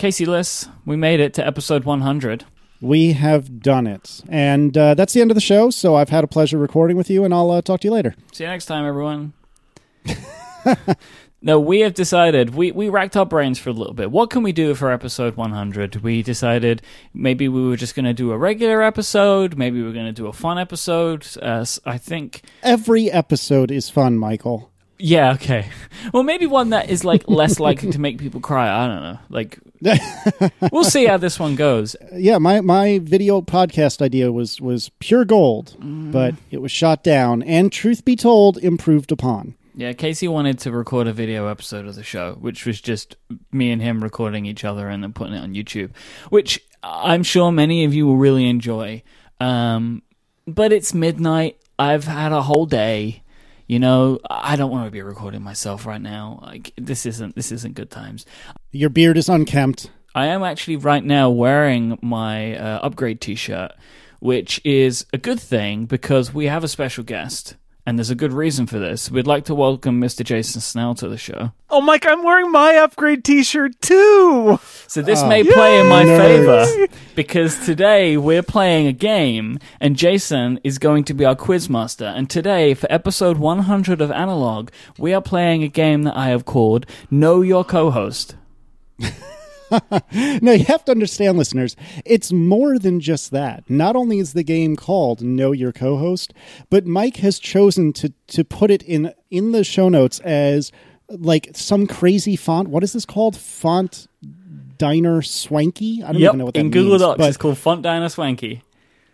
Casey Liss, we made it to episode 100. We have done it. And uh, that's the end of the show. So I've had a pleasure recording with you, and I'll uh, talk to you later. See you next time, everyone. no, we have decided, we, we racked our brains for a little bit. What can we do for episode 100? We decided maybe we were just going to do a regular episode. Maybe we are going to do a fun episode. Uh, I think. Every episode is fun, Michael. Yeah, okay. Well, maybe one that is like less likely to make people cry. I don't know. Like, we'll see how this one goes. Yeah, my my video podcast idea was was pure gold, Mm. but it was shot down, and truth be told, improved upon. Yeah, Casey wanted to record a video episode of the show, which was just me and him recording each other and then putting it on YouTube, which I'm sure many of you will really enjoy. Um, but it's midnight. I've had a whole day. You know, I don't want to be recording myself right now. Like this isn't this isn't good times. Your beard is unkempt. I am actually right now wearing my uh, upgrade T-shirt, which is a good thing because we have a special guest, and there's a good reason for this. We'd like to welcome Mr. Jason Snell to the show. Oh, Myke, I'm wearing my upgrade T-shirt too. So this Oh. may play in my Nerds. favor because today we're playing a game, and Jason is going to be our quizmaster. And today, for episode 100 of Analog, we are playing a game that I have called Know Your Co-host. No, you have to understand, listeners, it's more than just that. Not only is the game called Know Your Co-host, but Myke has chosen to to put it in in the show notes as like some crazy font. What is this called? Font Diner Swanky? I don't even know what that in Google means. Docs, but- it's called Font Diner Swanky.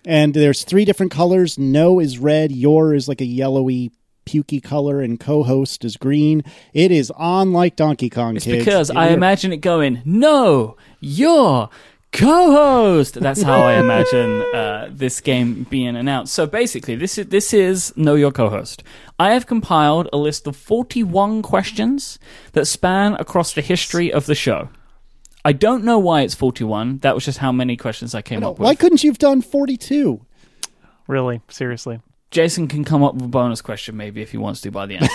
and there's three different colors. No is red, your is like a yellowy pukey color, and co-host is green. It is on like Donkey Kong. It's kids. because It I is- imagine it going, no, you're co-host. That's how I imagine uh, this game being announced. So basically, this is this is know your co-host. I have compiled a list of 41 questions that span across the history of the show. I don't know why it's 41. That was just how many questions I came up with. Why couldn't you have done 42? Really, seriously. Jason can come up with a bonus question maybe if he wants to by the end.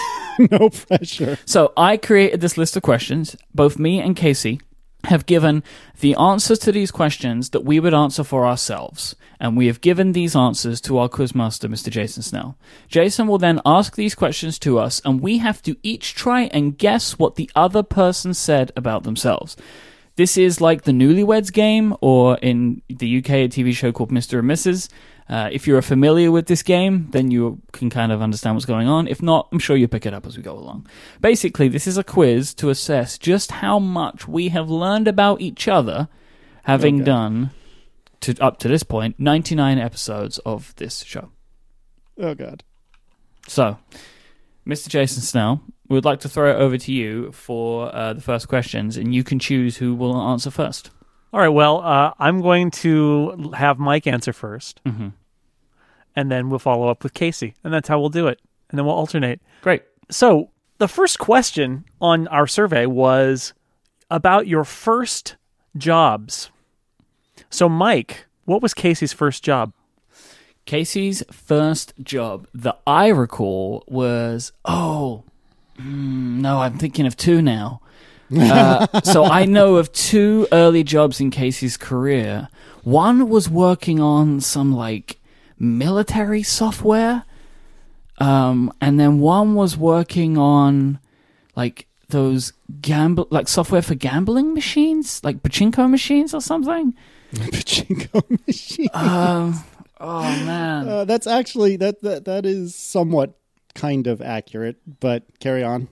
no pressure. So I created this list of questions. Both me and Casey have given the answers to these questions that we would answer for ourselves. And we have given these answers to our quizmaster, Mr. Jason Snell. Jason will then ask these questions to us, and we have to each try and guess what the other person said about themselves. This is like the Newlyweds game, or in the UK, a TV show called Mr. and Mrs. Uh, if you're familiar with this game, then you can kind of understand what's going on. If not, I'm sure you'll pick it up as we go along. Basically, this is a quiz to assess just how much we have learned about each other, having Okay. done to up to this point 99 episodes of this show. Oh god. So, Mr. Jason Snell, we would like to throw it over to you for uh, the first questions, and you can choose who will answer first. All right. Well, uh, I'm going to have Myke answer first, hmm and then we'll follow up with Casey, and that's how we'll do it. And then we'll alternate. Great. So the first question on our survey was about your first jobs. So, Myke, what was Casey's first job? Casey's first job that I recall was oh mm, no, I'm thinking of two now. Uh, so I know of two early jobs in Casey's career. One was working on some like military software, um, and then one was working on like those gamble like software for gambling machines, like pachinko machines or something. Pachinko machine. Um, oh man. Uh, that's actually that, that that is somewhat kind of accurate, but carry on.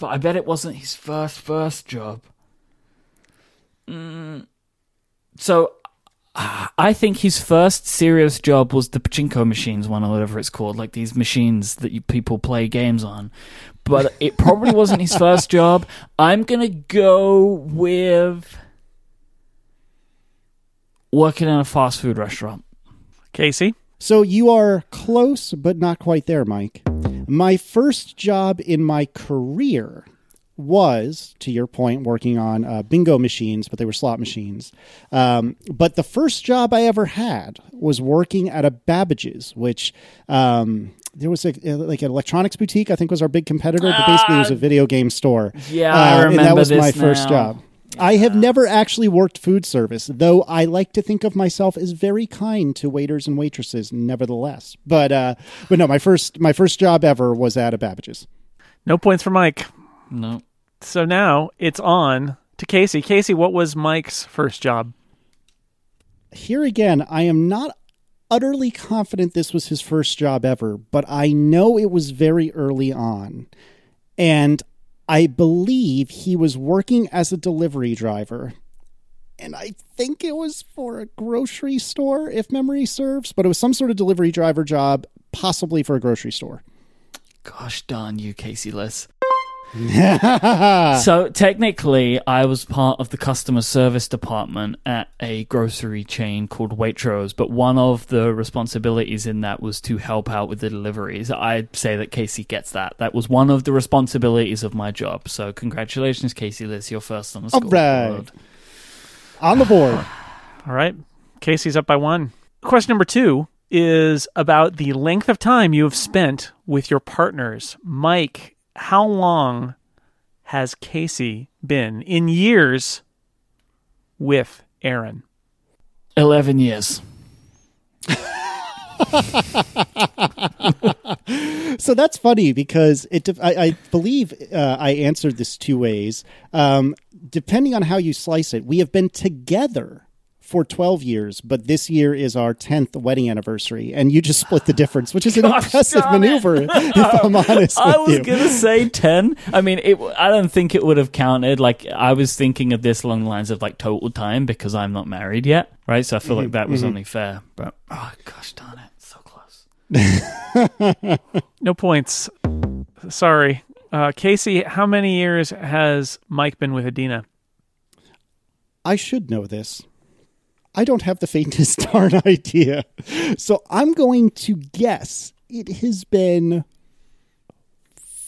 but I bet it wasn't his first first job. Mm. So uh, I think his first serious job was the pachinko machines one or whatever it's called, like these machines that you, people play games on. But it probably wasn't his first job. I'm gonna go with working in a fast food restaurant. Casey? So you are close, but not quite there, Myke. My first job in my career was, to your point, working on uh, bingo machines, but they were slot machines. Um, but the first job I ever had was working at a Babbage's, which um, there was a, like an electronics boutique. I think was our big competitor, but basically it was a video game store. Yeah, Uh, I remember and that was this my first now. job. I have never actually worked food service, though I like to think of myself as very kind to waiters and waitresses, nevertheless. But uh, but no, my first my first job ever was at a Babbage's. No points for Myke. No. So now it's on to Casey. Casey, what was Myke's first job? Here again, I am not utterly confident this was his first job ever, but I know it was very early on. And I believe he was working as a delivery driver. And I think it was for a grocery store, if memory serves, but it was some sort of delivery driver job, possibly for a grocery store. Gosh darn you, Casey Liss. So technically, I was part of the customer service department at a grocery chain called Waitrose, but one of the responsibilities in that was to help out with the deliveries. I'd say that Casey gets that. That was one of the responsibilities of my job. So congratulations, Casey Liss, you're first on the All scoreboard. right. On the board. All right. Casey's up by one. Question number two is about the length of time you have spent with your partners. Myke, how long has Casey been in years with Erin? 11 years. so that's funny because it. I, I believe uh, I answered this two ways. Um, depending on how you slice it, we have been together for 12 years, but this year is our 10th wedding anniversary, and you just split the difference, which is an Gosh impressive darn it. maneuver, if I'm honest I with was you. gonna say ten. I mean, it. I don't think it would have counted. Like I was thinking of this along the lines of like total time because I'm not married yet, right? So I feel like that was only fair. But oh gosh darn it, so close. No points. Sorry. Uh, Casey, how many years has Myke been with Adina? I should know this. I don't have the faintest darn idea. So I'm going to guess it has been.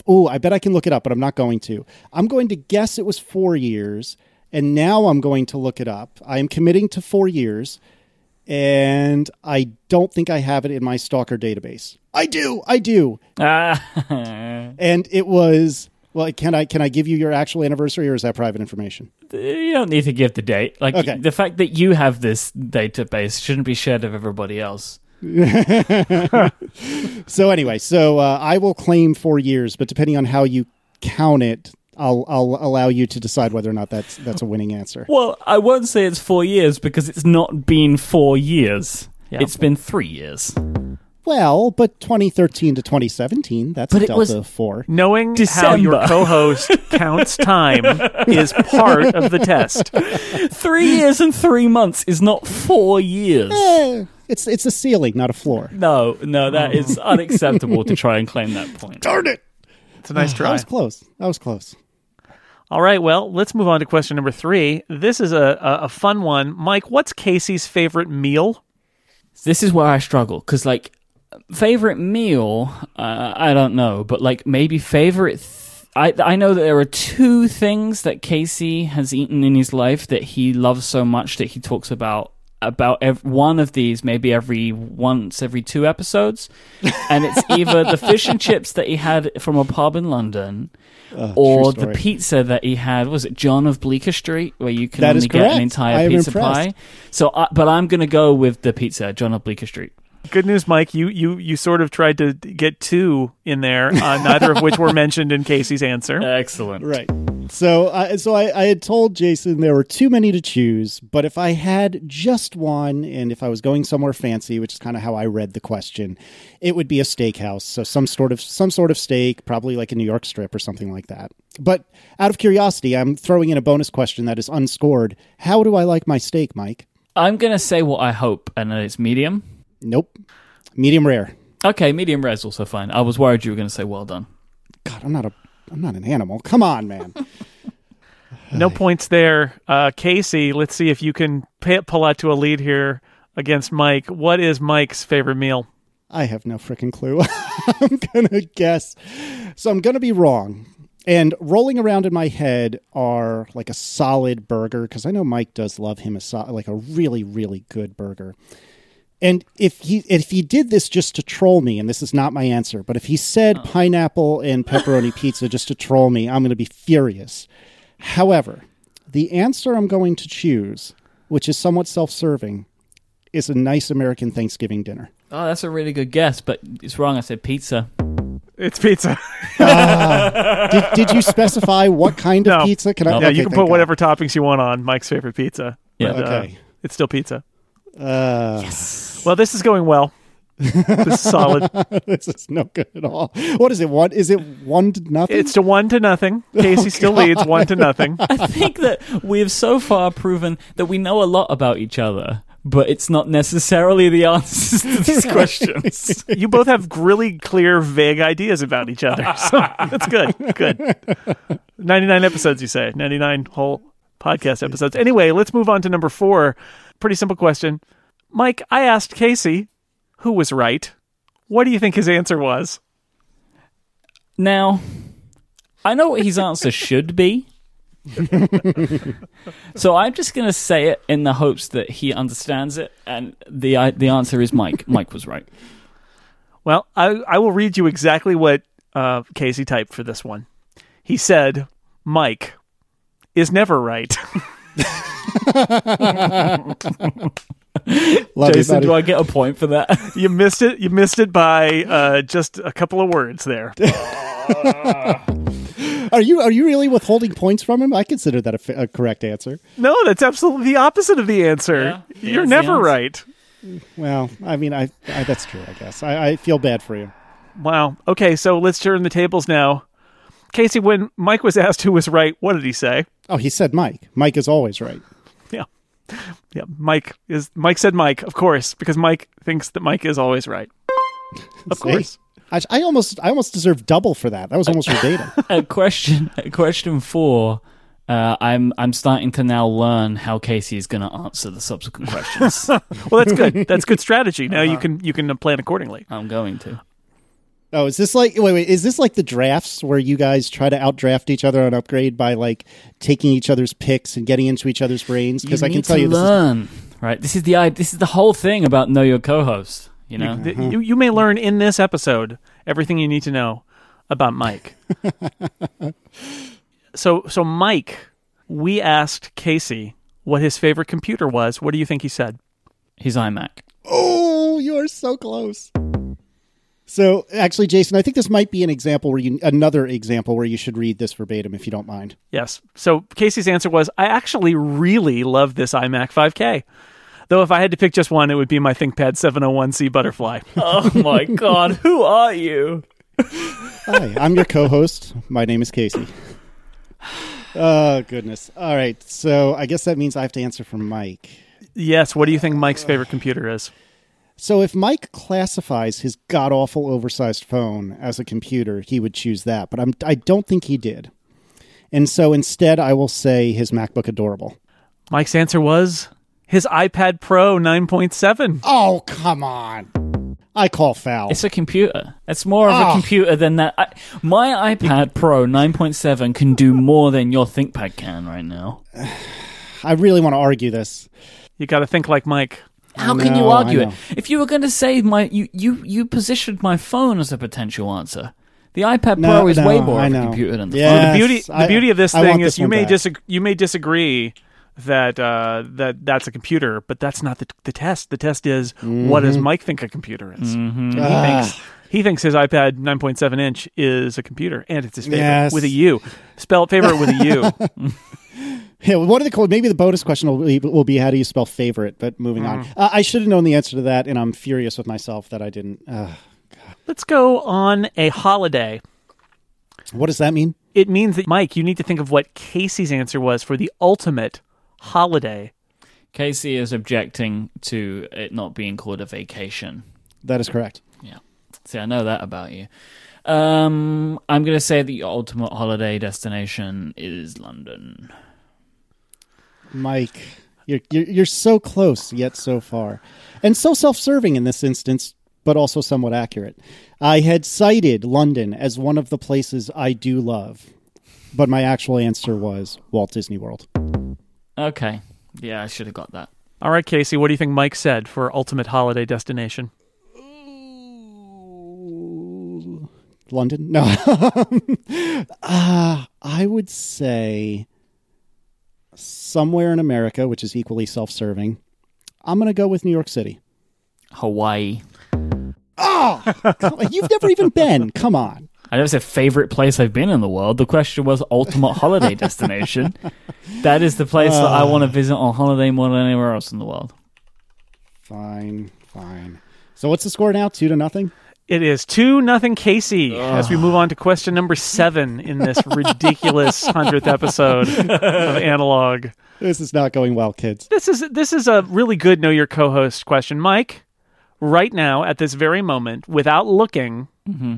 Oh, I bet I can look it up, but I'm not going to. I'm going to guess it was four years, and now I'm going to look it up. I am committing to four years, and I don't think I have it in my stalker database. I do, I do, Ah, and it was. Well, can I can I give you your actual anniversary, or is that private information? you don't need to give the date. Like Okay. the fact that you have this database shouldn't be shared with everybody else. So anyway, so uh, I will claim four years, but depending on how you count it, I'll I'll allow you to decide whether or not that's that's a winning answer. Well, I won't say it's four years because it's not been four years. Yeah. It's been three years. Well, but 2013 to 2017, that's But a it delta was- of four. Knowing how your co-host counts time is part of the test. Three years and three months is not four years. Eh, it's it's a ceiling, not a floor. No, no, that is unacceptable to try and claim that point. Darn it! It's a nice try. That was close. That was close. All right, well, let's move on to question number three. This is a, a, a fun one. Myke, what's Casey's favorite meal? This is where I struggle because, like, favorite meal, uh, I don't know, but like maybe favorite. Th- I I know that there are two things that Casey has eaten in his life that he loves so much that he talks about about ev- one of these maybe every once every two episodes, and it's either the fish and chips that he had from a pub in London. Uh, or the pizza that he had was it John of Bleecker Street where you can That only get an entire pizza impressed. pie. So, I, but I'm gonna go with the pizza, John of Bleecker Street. Good news, Myke. You you you sort of tried to get two in there, uh, neither of which were mentioned in Casey's answer. Excellent. Right. So, I so I, I had told Jason there were too many to choose, but if I had just one, and if I was going somewhere fancy, which is kind of how I read the question, it would be a steakhouse. So some sort of some sort of steak, probably like a New York strip or something like that. But out of curiosity, I'm throwing in a bonus question that is unscored. How do I like my steak, Myke? I'm gonna say what I hope, and then it's medium. Nope. Medium rare. Okay, medium rare is also fine. I was worried you were gonna say well done. God, I'm not a I'm not an animal. Come on, man. No points there. Uh, Casey, let's see if you can pay, pull out to a lead here against Myke. What is Myke's favorite meal? I have no freaking clue. I'm gonna guess. So I'm gonna be wrong. And rolling around in my head are like a solid burger because I know Myke does love him a so- like a really really good burger. And if he if he did this just to troll me, and this is not my answer, but if he said pineapple and pepperoni pizza just to troll me, I'm going to be furious. However, The answer I'm going to choose, which is somewhat self serving, is a nice American Thanksgiving dinner. Oh, that's a really good guess, but it's wrong. I said pizza. It's pizza. Did, did you specify what kind of No. pizza? Can I? yeah, okay, you can put God. whatever toppings you want on Myke's favorite pizza. Yeah. But, uh, Okay. it's still pizza. Uh, Well, this is going well. this is solid. this is no good at all. What is it? One? Is it one to nothing? It's to one to nothing. Casey still leads one to nothing. I think that we've so far proven that we know a lot about each other, but it's not necessarily the answers to these questions. You both have really clear, vague ideas about each other. So that's good. Good. 99 episodes, you say. 99 whole podcast episodes. Anyway, let's move on to number four. Pretty simple question. Myke, I asked Casey who was right. What do you think his answer was? Now, I know what his answer should be. so I'm just going to say it in the hopes that he understands it, and the uh, the answer is Myke. Myke was right. Well, I, I will read you exactly what uh, Casey typed for this one. He said, Myke is never right. Love you, Jason, buddy. do I get a point for that? you missed it. You missed it by uh, just a couple of words there. Are you are you really withholding points from him? I consider that a, correct answer. No, that's absolutely the opposite of the answer. Yeah, You're never answer. right. Well, I mean, I, I that's true. I guess I, I feel bad for you. Wow. Okay, so let's turn the tables now. Casey, when Myke was asked who was right, what did he say? Oh, he said Myke. Myke is always right. Yeah. Yeah, Myke is Myke said Myke, of course, because Myke thinks that Myke is always right. Of See? course. I, I almost I almost deserve double for that. That was almost verbatim. at question at question four, uh, I'm I'm starting to now learn how Casey is going to answer the subsequent questions. Well, that's good. That's good strategy. Now you can you can uh, plan accordingly. I'm going to. Oh, is this like wait wait? Is this like the drafts where you guys try to outdraft each other on upgrade by like taking each other's picks and getting into each other's brains? Because I can tell to you this is learn, right? This is the i- this is the whole thing about know your co-host. You know, Th- uh-huh. You, you may learn in this episode everything you need to know about Myke. so so Myke, we asked Casey what his favorite computer was. What do you think he said? his iMac. Oh, you are so close. So actually, Jason, I think this might be an example where you another example where you should read this verbatim if you don't mind. Yes. So Casey's answer was, I actually really love this iMac 5K. Though if I had to pick just one, it would be my ThinkPad 701C Butterfly. Oh my god, who are you? Hi, I'm your co-host. My name is Casey. Oh goodness. All right. So I guess that means I have to answer for Myke. yes. What do you think Myke's favorite computer is? So if Myke classifies his god awful oversized phone as a computer, he would choose that. But I'm I don't think he did. And so instead I will say his MacBook Adorable. Myke's answer was his iPad Pro 9.7. Oh, come on. I call foul. It's a computer. It's more of Oh. a ah. computer than that. I, my iPad Pro 9.7 can do more than your ThinkPad can right now. I really want to argue this. You got to think like Myke. How I can you argue it? If you were going to say my, you, you, you positioned my phone as a potential answer. The iPad No, Pro is no, way more I of a computer than the Yeah. phone. the beauty the I- beauty of this I thing is this you may back. disagree you may disagree that uh, that that's a computer, but that's not the the test. The test is what does Myke think a computer is? Mm-hmm. Ah. thinks he thinks his iPad 9.7 inch is a computer, and it's his favorite Yes. with a U. Spell favorite with a U. Yeah, well, what are the maybe the bonus question will be, will be how do you spell favorite? But moving on, uh, I should have known the answer to that, and I'm furious with myself that I didn't. Uh, Let's go on a holiday. what does that mean? It means that Myke, you need to think of what Casey's answer was for the ultimate holiday. Casey is objecting to it not being called a vacation. That is correct. Yeah. See, I know that about you. Um, I'm going to say the ultimate holiday destination is London. Myke, you're, you're you're so close yet so far, and so self-serving in this instance, but also somewhat accurate. I had cited London as one of the places I do love, but my actual answer was Walt Disney World. Okay. Yeah, I should have got that. All right, Casey, what do you think Myke said for ultimate holiday destination? London? No. uh, I would say somewhere in America, which is equally self serving. I'm going to go with New York City. Hawaii. Oh, you've never even been. Come on. I never said favorite place I've been in the world. The question was ultimate holiday destination. That is the place that I uh. want to visit on holiday more than anywhere else in the world. Fine, fine. So what's the score now? Two to nothing? It is 2 nothing Casey as we move on to question number seven in this ridiculous 100th episode of Analog. This is not going well, kids. This is this is a really good know your co-host question, Myke. Right now, at this very moment, without looking, mm-hmm.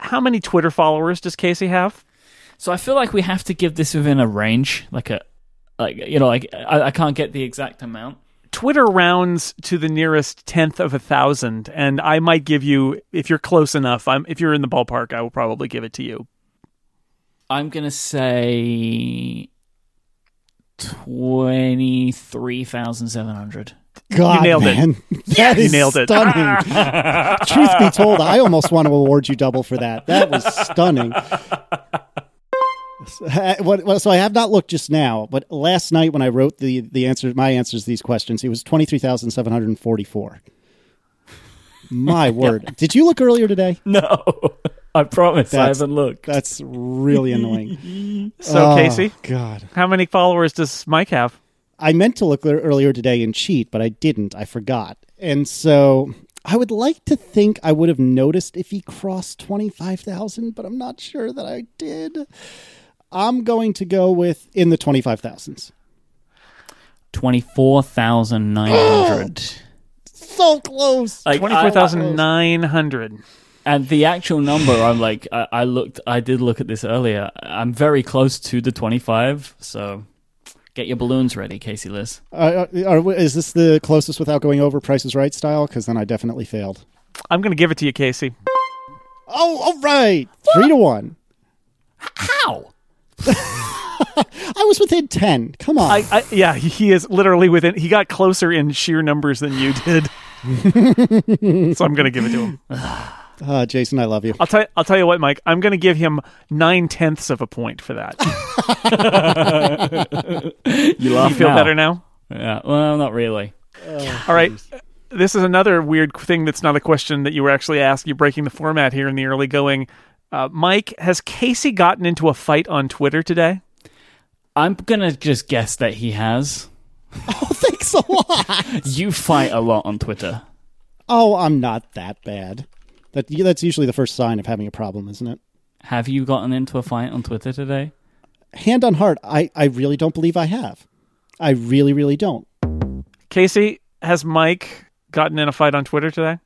how many Twitter followers does Casey have? So I feel like we have to give this within a range, like a, like you know, like I, I can't get the exact amount. Twitter rounds to the nearest tenth of a thousand, and I might give you if you're close enough. I'm if you're in the ballpark, I will probably give it to you. I'm gonna say twenty three thousand seven hundred. God, nailed it. man. That You is nailed it. stunning. Truth be told, I almost want to award you double for that. That was stunning. So I have not looked just now, but last night when I wrote the the answer, my answers to these questions, it was twenty three thousand seven hundred forty four. My word! Did you look earlier today? No, I promise I That's- haven't looked. That's really annoying. So, Oh, Casey, God, how many followers does Myke have? I meant to look earlier today and cheat, but I didn't. I forgot, and so I would like to think I would have noticed if he crossed twenty five thousand, but I'm not sure that I did. I'm going to go with in the twenty five thousands. Twenty four thousand nine hundred. So close. Like Twenty four thousand nine hundred. And the actual number, I'm like, I, I looked, I did look at this earlier. I'm very close to the 25. So get your balloons ready, Casey Liss. Uh, uh, are, is this the closest without going over Price is Right style? Because then I definitely failed. I'm going to give it to you, Casey. Oh, all right, three to one. How? I was within ten. Come on. I, I yeah, he is literally within. He got closer in sheer numbers than you did. so I'm going to give it to him. Uh, Jason, I love you. I'll tell. I'll tell you what, Myke. I'm going to give him nine tenths of a point for that. You laugh you feel now. better now? Yeah. Well, not really. All right. This is another weird thing that's not a question that you were actually asked. You're breaking the format here in the early going. Uh, Myke, has Casey gotten into a fight on Twitter today? I'm gonna just guess that he has. Oh, thanks a lot. You fight a lot on Twitter. Oh, I'm not that bad. That that's usually the first sign of having a problem, isn't it? Have you gotten into a fight on Twitter today? Hand on heart, I, I really don't believe I have. I really, really don't. Casey, has Myke gotten in a fight on Twitter today?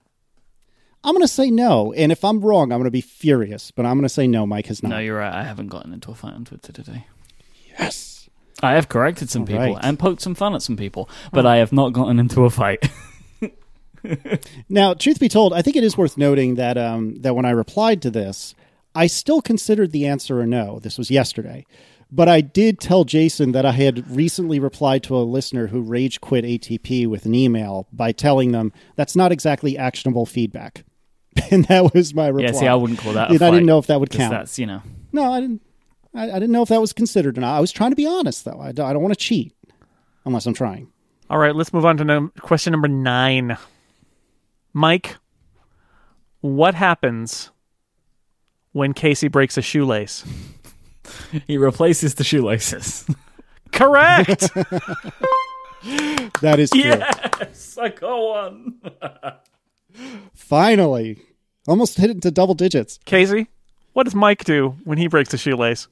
I'm going to say no, and if I'm wrong, I'm going to be furious. But I'm going to say no. Myke has not. No, you're right. I haven't gotten into a fight on Twitter today. yes. I have corrected some All people right. and poked some fun at some people, but I have not gotten into a fight. Now, truth be told, I think it is worth noting that um, that when I replied to this, I still considered the answer a no. This was yesterday. But I did tell Jason that I had recently replied to a listener who rage quit ATP with an email by telling them that's not exactly actionable feedback. And that was my reply. yeah, see, I wouldn't call that. A And I didn't know if that would count. That's you know. No, I didn't. I, I didn't know if that was considered or not. I was trying to be honest, though. I don't, I don't want to cheat unless I'm trying. All right, let's move on to num- question number nine. Myke, what happens when Casey breaks a shoelace? He replaces the shoelaces. Correct. That is true. yes, I got one. Finally, almost hit it to double digits. Casey, what does Myke do when he breaks a shoelace?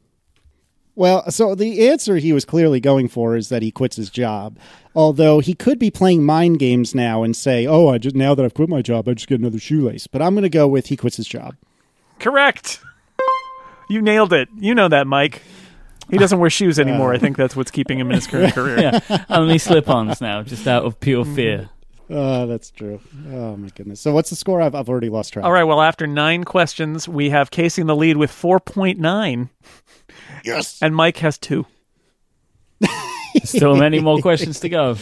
Well, so the answer he was clearly going for is that he quits his job. Although he could be playing mind games now and say, "Oh, I just now that I've quit my job, I just get another shoelace." But I'm going to go with he quits his job. Correct. You nailed it. You know that, Myke. He doesn't wear shoes anymore. I uh. think that's what's keeping him in his current career. yeah, only slip-ons now, just out of pure fear. Oh, that's true. Oh my goodness. So what's the score? I've, I've already lost track. All right. Well, after nine questions, we have Casey in the lead with 4.9, Yes. and Myke has two. so many more questions to go.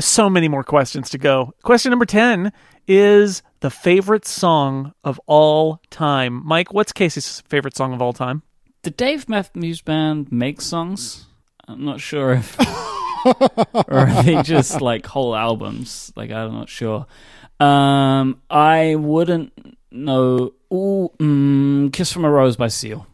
So many more questions to go. Question number 10 is the favorite song of all time. Myke, what's Casey's favorite song of all time? Did Dave Matthews Band make songs? I'm not sure if, or are they just like whole albums? Like I'm not sure. Um, I wouldn't know. Ooh, mm, "Kiss from a Rose" by Seal.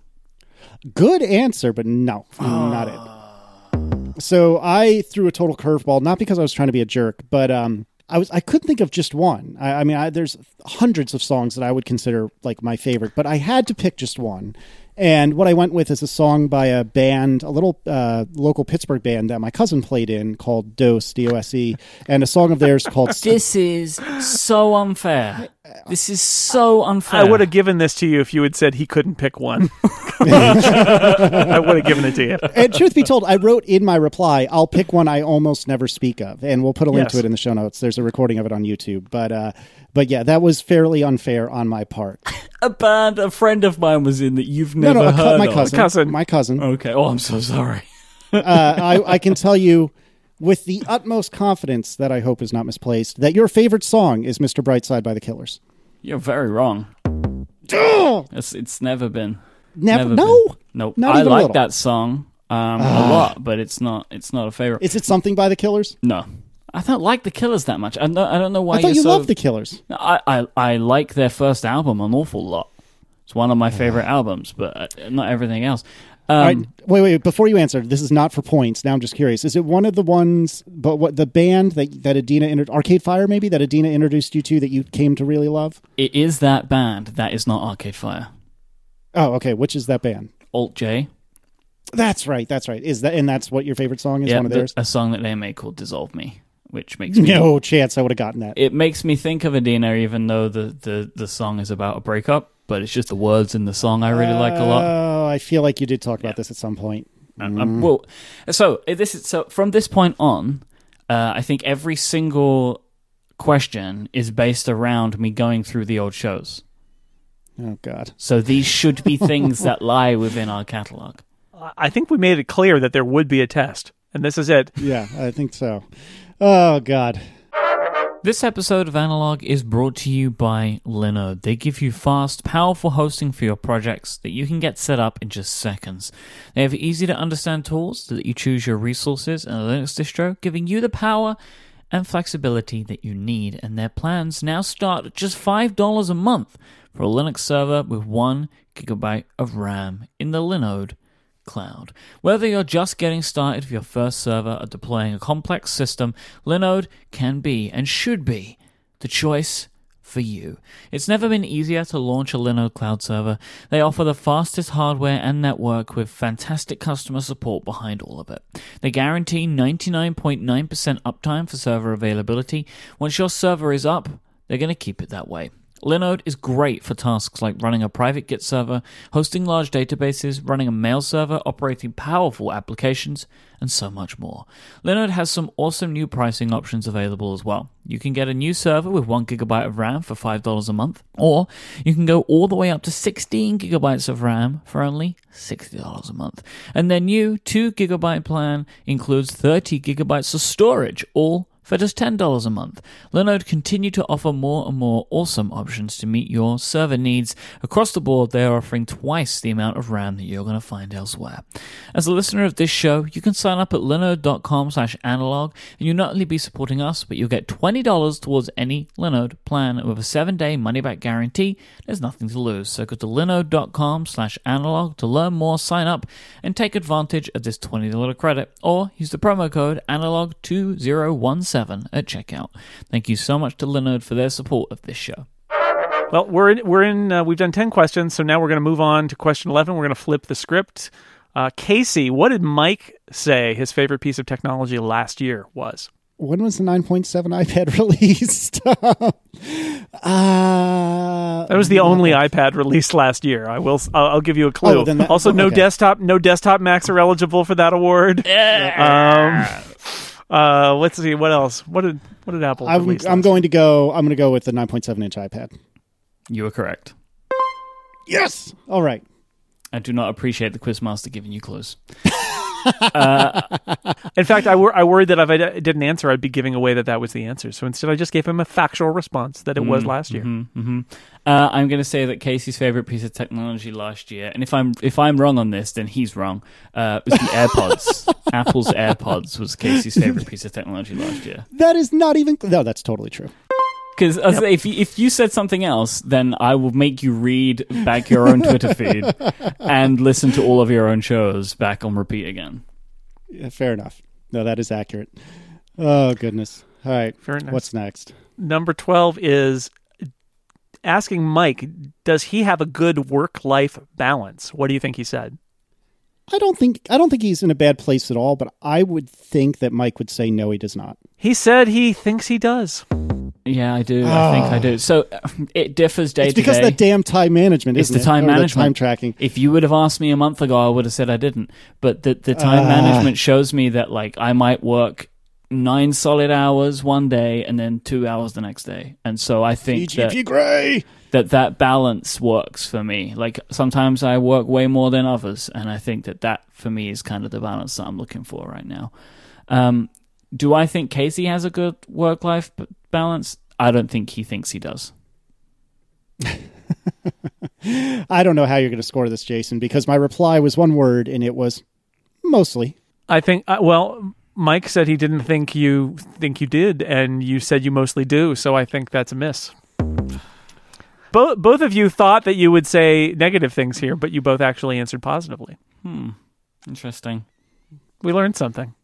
Good answer, but no, not it. So I threw a total curveball, not because I was trying to be a jerk, but um, I was I couldn't think of just one. I, I mean, I, there's hundreds of songs that I would consider like my favorite, but I had to pick just one. And what I went with is a song by a band, a little uh, local Pittsburgh band that my cousin played in called Dose, D O S E, and a song of theirs called This is so unfair. This is so unfair. I would have given this to you if you had said he couldn't pick one. I would have given it to you. and truth be told, I wrote in my reply, "I'll pick one I almost never speak of," and we'll put a link Yes. to it in the show notes. There's a recording of it on YouTube, but uh, but yeah, that was fairly unfair on my part. a band a friend of mine was in that you've never no, a cou- heard my of. cousin, Cousin. my cousin. Okay. Oh, I'm so sorry. uh, I, I can tell you with the utmost confidence that I hope is not misplaced that your favorite song is "Mr. Brightside" by the Killers. You're very wrong. It's, it's never been. Never, Never no. been. Nope. Not I even like little. that song um, a lot, but it's not. It's not a favorite. Is it something by the Killers? no, I don't like the Killers that much. I don't. I don't know why I thought you so. loved the Killers. I, I I like their first album an awful lot. It's one of my favorite albums, but uh, not everything else. Um, right, wait, wait. Before you answer, this is not for points. Now I'm just curious. Is it one of the ones? But what the band that that Adina inter- Arcade Fire maybe that Adina introduced you to that you came to really love? It is that band that is not Arcade Fire. Oh, okay. Which is that band? Alt J. That's right. That's right. Is that and that's what your favorite song is? Yeah, one of theirs. a song that they made called "Dissolve Me," which makes me No chance I would have gotten that. it makes me think of Adina, even though the, the, the song is about a breakup. But it's just the words in the song I really like a lot. Oh, I feel like you did talk about this at some point. Um, um, well, so uh, this is so from this point on, uh, I think every single question is based around me going through the old shows. Oh God. So these should be things that lie within our catalog. I think we made it clear that there would be a test, and this is it. Yeah, I think so. Oh God. This episode of Analog is brought to you by Linode. They give you fast, powerful hosting for your projects that you can get set up in just seconds. They have easy to understand tools so that you choose your resources and a Linux distro, giving you the power and flexibility that you need. And their plans now start at just $5 a month for a Linux server with 1 gigabyte of RAM in the Linode cloud. Whether you're just getting started with your first server or deploying a complex system, Linode can be and should be the choice for you. It's never been easier to launch a Linode cloud server. They offer the fastest hardware and network with fantastic customer support behind all of it. They guarantee 99.9% uptime for server availability. Once your server is up, they're going to keep it that way. Linode is great for tasks like running a private Git server, hosting large databases, running a mail server, operating powerful applications, and so much more. Linode has some awesome new pricing options available as well. You can get a new server with 1GB of RAM for $5 a month, or you can go all the way up to 16 gigabytes of RAM for only $60 a month. And their new 2GB plan includes 30 gigabytes of storage, all for just $10 a month. Linode continue to offer more and more awesome options to meet your server needs. Across the board, they are offering twice the amount of RAM that you're going to find elsewhere. As a listener of this show, you can sign up at linode.com slash analog, and you'll not only be supporting us, but you'll get $20 towards any Linode plan with a 7-day money-back guarantee. There's nothing to lose, so go to linode.com slash analog to learn more, sign up, and take advantage of this $20 credit, or use the promo code analog2017 at checkout. Thank you so much to Linode for their support of this show. Well, we're in. We're in. Uh, we've done ten questions, so now we're going to move on to question eleven. We're going to flip the script. Uh, Casey, what did Myke say his favorite piece of technology last year was? When was the 9.7 iPad released? uh, That was the only iPad released last year. I will. I'll, I'll give you a clue. Oh, that- also, no okay. desktop. No desktop Macs are eligible for that award. Um, uh, let's see. What else? What did What did Apple I'm, release? I'm going to go. I'm going to go with the 9.7 inch iPad. You are correct. Yes. All right. I do not appreciate the Quizmaster giving you clues. In fact, I, wor- I worried that if I d- didn't answer, I'd be giving away that that was the answer. So instead, I just gave him a factual response that it was last year. hmm Uh, I'm going to say that Casey's favorite piece of technology last year, and if I'm if I'm wrong on this, then he's wrong. Uh, was the AirPods. Apple's AirPods was Casey's favorite piece of technology last year. That is not even. No, that's totally true. Because uh, if you, if you said something else, then I will make you read back your own Twitter feed and listen to all of your own shows back on repeat again. Yeah, fair enough. No, that is accurate. Oh goodness. All right. Fair nice. What's next? Number 12 is asking Myke, does he have a good work life balance? What do you think he said? I don't think I don't think he's in a bad place at all, but I would think that Myke would say no, he does not. He said he thinks he does. Yeah, I do. I think I do. So uh, it differs day It's to because day. of the damn time management. It's isn't the it? time Or management. time tracking. If you would have asked me a month ago, I would have said I didn't. But the the time Ah. management shows me that like I might work nine solid hours one day and then two hours the next day, and so I think that, CGP Grey. that that balance works for me. Like sometimes I work way more than others, and I think that that for me is kind of the balance that I'm looking for right now. Um, do I think Casey has a good work life balance? I don't think he thinks he does. I don't know how you're going to score this, Jason, because my reply was one word, and it was mostly. I think, uh, well, Myke said he didn't think you think you did, and you said you mostly do. So I think that's a miss. Both both of you thought that you would say negative things here, but you both actually answered positively. Hmm. Interesting. We learned something.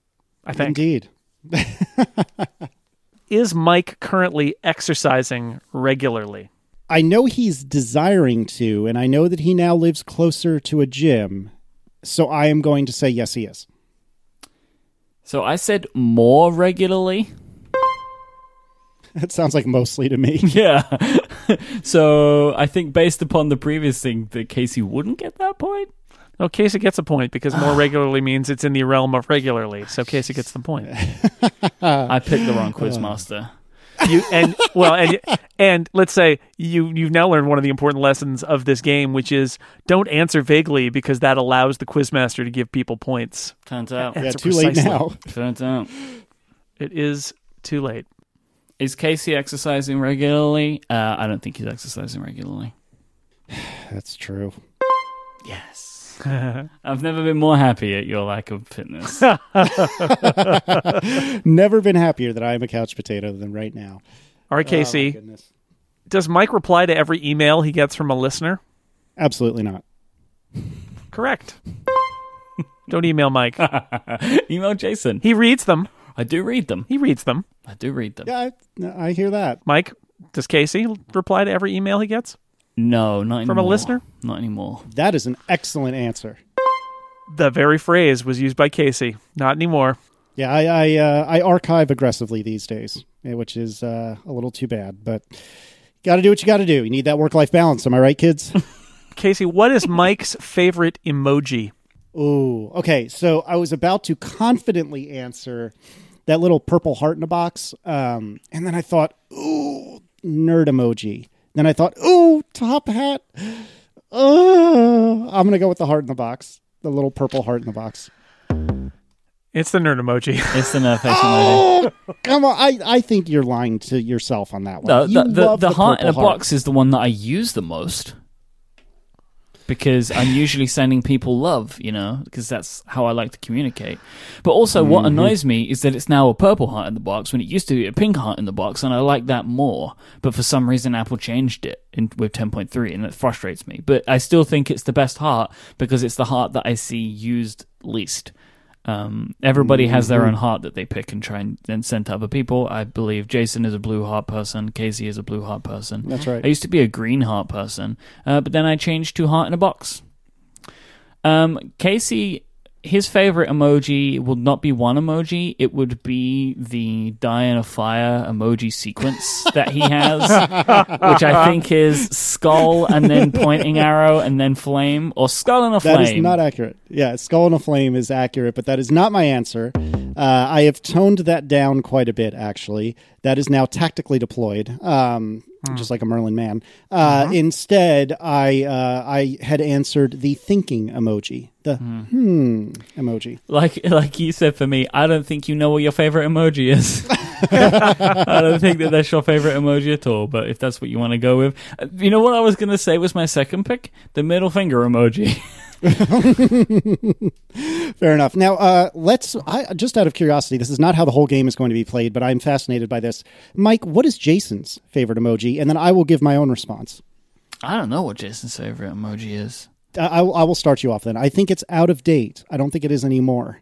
I think. Indeed. Is Myke currently exercising regularly? I know he's desiring to, and I know that he now lives closer to a gym. So I am going to say yes, he is. So I said more regularly. That sounds like mostly to me. Yeah. so I think based upon the previous thing that Casey wouldn't get that point. No, Casey gets a point because more regularly means it's in the realm of regularly. So Casey gets the point. I picked the wrong quizmaster. You and well and and let's say you you've now learned one of the important lessons of this game, which is don't answer vaguely because that allows the quizmaster to give people points. Turns out. yeah, Answer too late now. Turns out. It is too late. Is Casey exercising regularly? Uh, I don't think he's exercising regularly. That's true. Yes. I've never been more happy at your lack of fitness. Never been happier that I am a couch potato than right now. All right, Oh, Casey. goodness. does Myke reply to every email he gets from a listener? Absolutely not. Correct. Don't email Myke. Email Jason. He reads them. I do read them. He reads them. I do read them. Yeah, I, I hear that. Myke, does Casey reply to every email he gets? No, not From a anymore. listener? Not anymore. That is an excellent answer. The very phrase was used by Casey. Not anymore. Yeah, I I, uh, I archive aggressively these days, eh, which is uh, a little too bad. But got to do what you got to do. You need that work life balance. Am I right, kids? Casey, what is Myke's favorite emoji? Ooh, okay. So I was about to confidently answer that little purple heart in a box, um, and then I thought, ooh, nerd emoji. Then I thought, ooh, top hat. Uh, I'm gonna go with the heart in the box, the little purple heart in the box. It's the nerd emoji. It's the nerf face emoji. Oh, come on! I, I think you're lying to yourself on that one. No, You the, the, love the heart in a heart. box is the one that I use the most because I'm usually sending people love, you know, because that's how I like to communicate. But also, what mm-hmm. annoys me is that it's now a purple heart in the box when it used to be a pink heart in the box, and I like that more. But for some reason, Apple changed it in, with 10.3, and it frustrates me. But I still think it's the best heart because it's the heart that I see used least. Um, everybody has their own heart that they pick and try and then send to other people. I believe Jason is a blue heart person. Casey is a blue heart person. That's right. I used to be a green heart person, uh, but then I changed to heart in a box. Um, Casey, his favorite emoji will not be one emoji. It would be the die in a fire emoji sequence that he has, which I think is skull and then pointing arrow and then flame, or skull and a flame. That is not accurate. Yeah, skull and a flame is accurate, but that is not my answer. Uh, I have toned that down quite a bit, actually. That is now tactically deployed, um, just like a Merlin Mann. Uh, Instead, I uh, I had answered the thinking emoji, the hmm emoji. Like like you said for me, I don't think you know what your favorite emoji is. I don't think that that's your favorite emoji at all. But if that's what you want to go with, Uh, you know what I was gonna say was my second pick, the middle finger emoji. Fair enough. Now, uh, let's. I, just out of curiosity, this is not how the whole game is going to be played, but I'm fascinated by this. Myke, what is Jason's favorite emoji? And then I will give my own response. I don't know what Jason's favorite emoji is. I, I will- I will start you off then. I think it's out of date. I don't think it is anymore.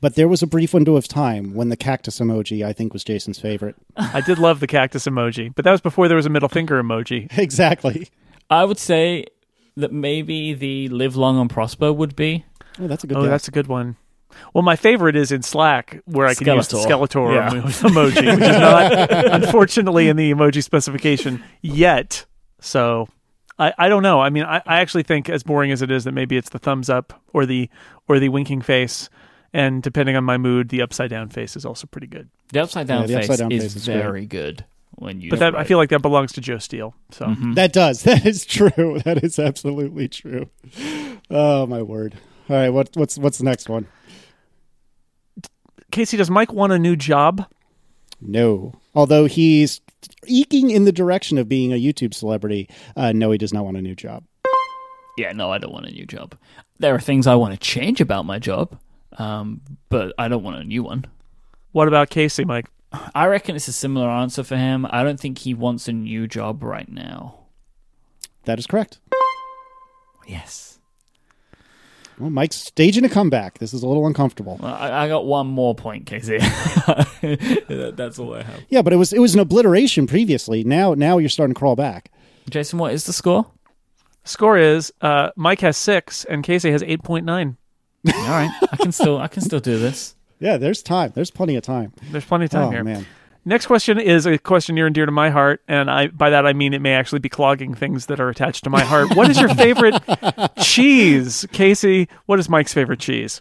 But there was a brief window of time when the cactus emoji, I think, was Jason's favorite. I did love the cactus emoji, but that was before there was a middle finger emoji. exactly. I would say that maybe the live long and prosper would be. Oh, that's a good Oh, guess. that's a good one. Well, my favorite is in Slack, where I can use the Skeletor. Skeletor Yeah. emoji, which is not, unfortunately, in the emoji specification yet. So, I, I don't know. I mean, I, I actually think, as boring as it is, that maybe it's the thumbs up or the or the winking face, and depending on my mood, the upside down face is also pretty good. The upside down Yeah, the face upside down is face is great. very good when you. But that I feel like that belongs to Joe Steel. So, Mm-hmm. That does. That is true. That is absolutely true. Oh my word! All right, what, what's what's the next one? Casey, does Myke want a new job? No. Although he's eking in the direction of being a YouTube celebrity, uh, no, he does not want a new job. yeah, no, I don't want a new job. There are things I want to change about my job, um, but I don't want a new one. What about Casey, Myke? I reckon it's a similar answer for him. I don't think he wants a new job right now. That is correct. Yes. Well, Myke's staging a comeback. This is a little uncomfortable. Well, I, I got one more point, Casey. That- That's all I have. Yeah, but it was it was an obliteration previously. Now now you're starting to crawl back. Jason, what is the score? Score is uh, Myke has six and Casey has eight point nine. All right, I can still I can still do this. Yeah, there's time. There's plenty of time. There's plenty of time oh here. man. Next question is a question near and dear to my heart, and I by that I mean it may actually be clogging things that are attached to my heart. what is your favorite cheese, Casey? What is Myke's favorite cheese?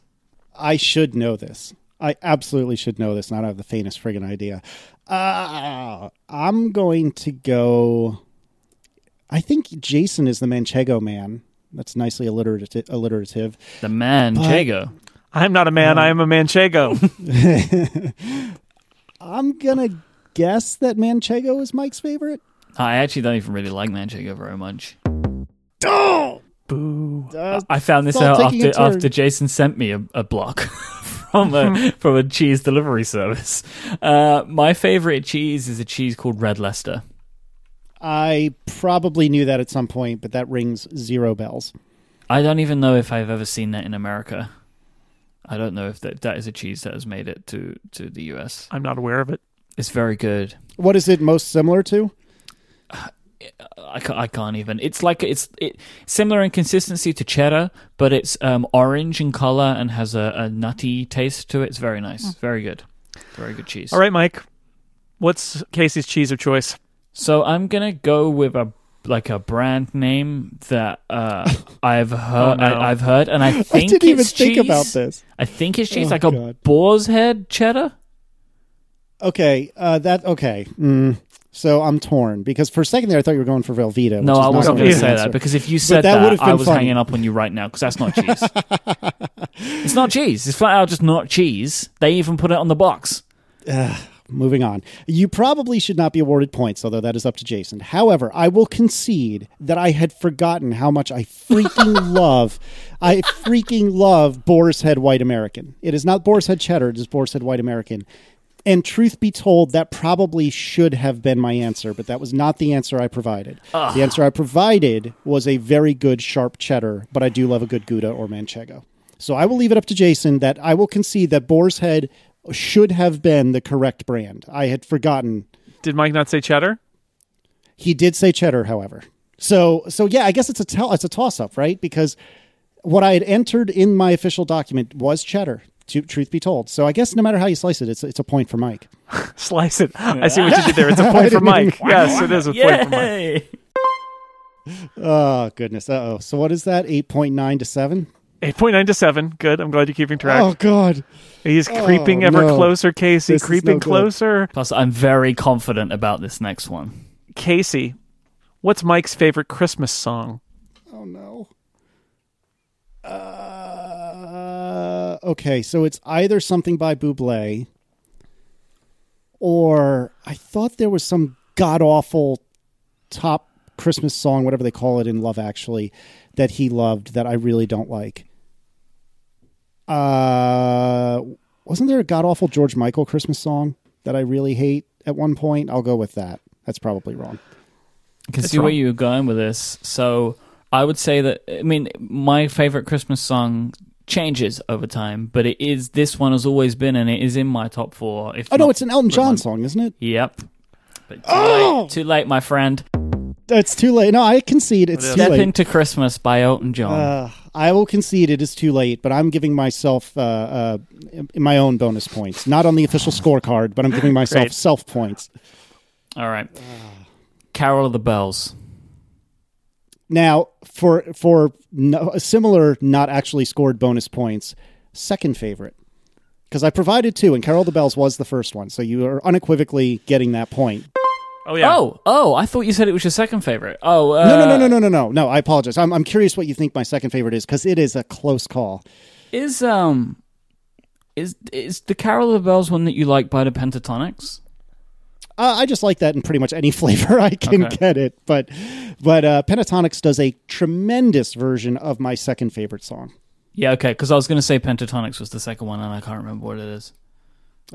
I should know this. I absolutely should know this, and I don't have the faintest friggin' idea. Uh, I'm going to go. I think Jason is the Manchego man. That's nicely alliterative. alliterative. The man, But- Jago. I'm not a man. I am a manchego. I'm gonna guess that Manchego is Myke's favorite. I actually don't even really like Manchego very much. Oh! Boo. Uh, I found this out after after Jason sent me a, a block from a from a cheese delivery service. Uh, my favorite cheese is a cheese called Red Leicester. I probably knew that at some point, but that rings zero bells. I don't even know if I've ever seen that in America. I don't know if that, that is a cheese that has made it to, to the US. I'm not aware of it. It's very good. What is it most similar to? I can't, I can't even. It's like it's it similar in consistency to cheddar, but it's um, orange in color and has a, a nutty taste to it. It's very nice, very good, very good cheese. All right, Myke. What's Casey's cheese of choice? So I'm gonna go with a like a brand name that uh, I've heard. Oh, no. I, I've heard, and I I think didn't even it's think cheese. about this. I think it's cheese, Oh, like a boar's head cheddar. Okay, uh, that okay. Mm. So I'm torn because for a second there I thought you were going for Velveeta. No, which is I not wasn't going to say answer. that because if you said that that, would've I was hanging up on you right now because that's not cheese. it's not cheese. It's flat out just not cheese. They even put it on the box. Moving on. You probably should not be awarded points, although that is up to Jason. However, I will concede that I had forgotten how much I freaking love, I freaking love Boar's Head White American. It is not Boar's Head Cheddar, it is Boar's Head White American. And truth be told, that probably should have been my answer, but that was not the answer I provided. The answer I provided was a very good sharp cheddar, but I do love a good Gouda or Manchego. So I will leave it up to Jason that I will concede that Boar's Head should have been the correct brand. I had forgotten. Did Myke not say cheddar? He did say cheddar, however. So so yeah, I guess it's a tell it's a toss up, right? Because what I had entered in my official document was cheddar. To, truth be told, so I guess no matter how you slice it, it's it's a point for Myke. Slice it. I see what you did there. It's a point for Myke. Yes, it is a point for Myke. Oh goodness. Uh oh. So what is that? Eight point nine to seven. 8.9 to 7. Good. I'm glad you're keeping track. Oh God. He's creeping Oh, ever no. closer, Casey. This creeping no good. closer. Plus, I'm very confident about this next one. Casey, what's Myke's favorite Christmas song? Oh no. Uh, okay, so it's either something by Bublé, or I thought there was some god awful top Christmas song, whatever they call it in Love Actually, that he loved that I really don't like. Uh, wasn't there a god awful George Michael Christmas song that I really hate at one point? I'll go with that. That's probably wrong. I can That's see where you're going with this. So I would say that I mean my favorite Christmas song changes over time, but it is this one has always been and it is in my top four. If Oh no, it's an Elton John song, isn't it? Yep. But too, Oh! late, too late, my friend. It's too late. No, I concede. It's It is. too Step late. into Christmas by Elton John. Uh, I will concede it is too late, but I'm giving myself uh, uh, my own bonus points. Not on the official scorecard, but I'm giving myself self points. All right. Carol of the Bells. Now, for for no, a similar, not actually scored bonus points, second favorite. Because I provided two, and Carol of the Bells was the first one, so you are unequivocally getting that point. Oh, yeah. Oh, oh, I thought you said it was your second favorite. Oh, uh, No, no, no, no, no, no, no, no. I apologize. I'm, I'm curious what you think my second favorite is, because it is a close call. Is um is is the Carol of the Bells one that you like by the Pentatonix? Uh, I just like that in pretty much any flavor I can Okay. get it. But but uh, Pentatonix does a tremendous version of my second favorite song. Yeah, okay, because I was going to say Pentatonix was the second one, and I can't remember what it is.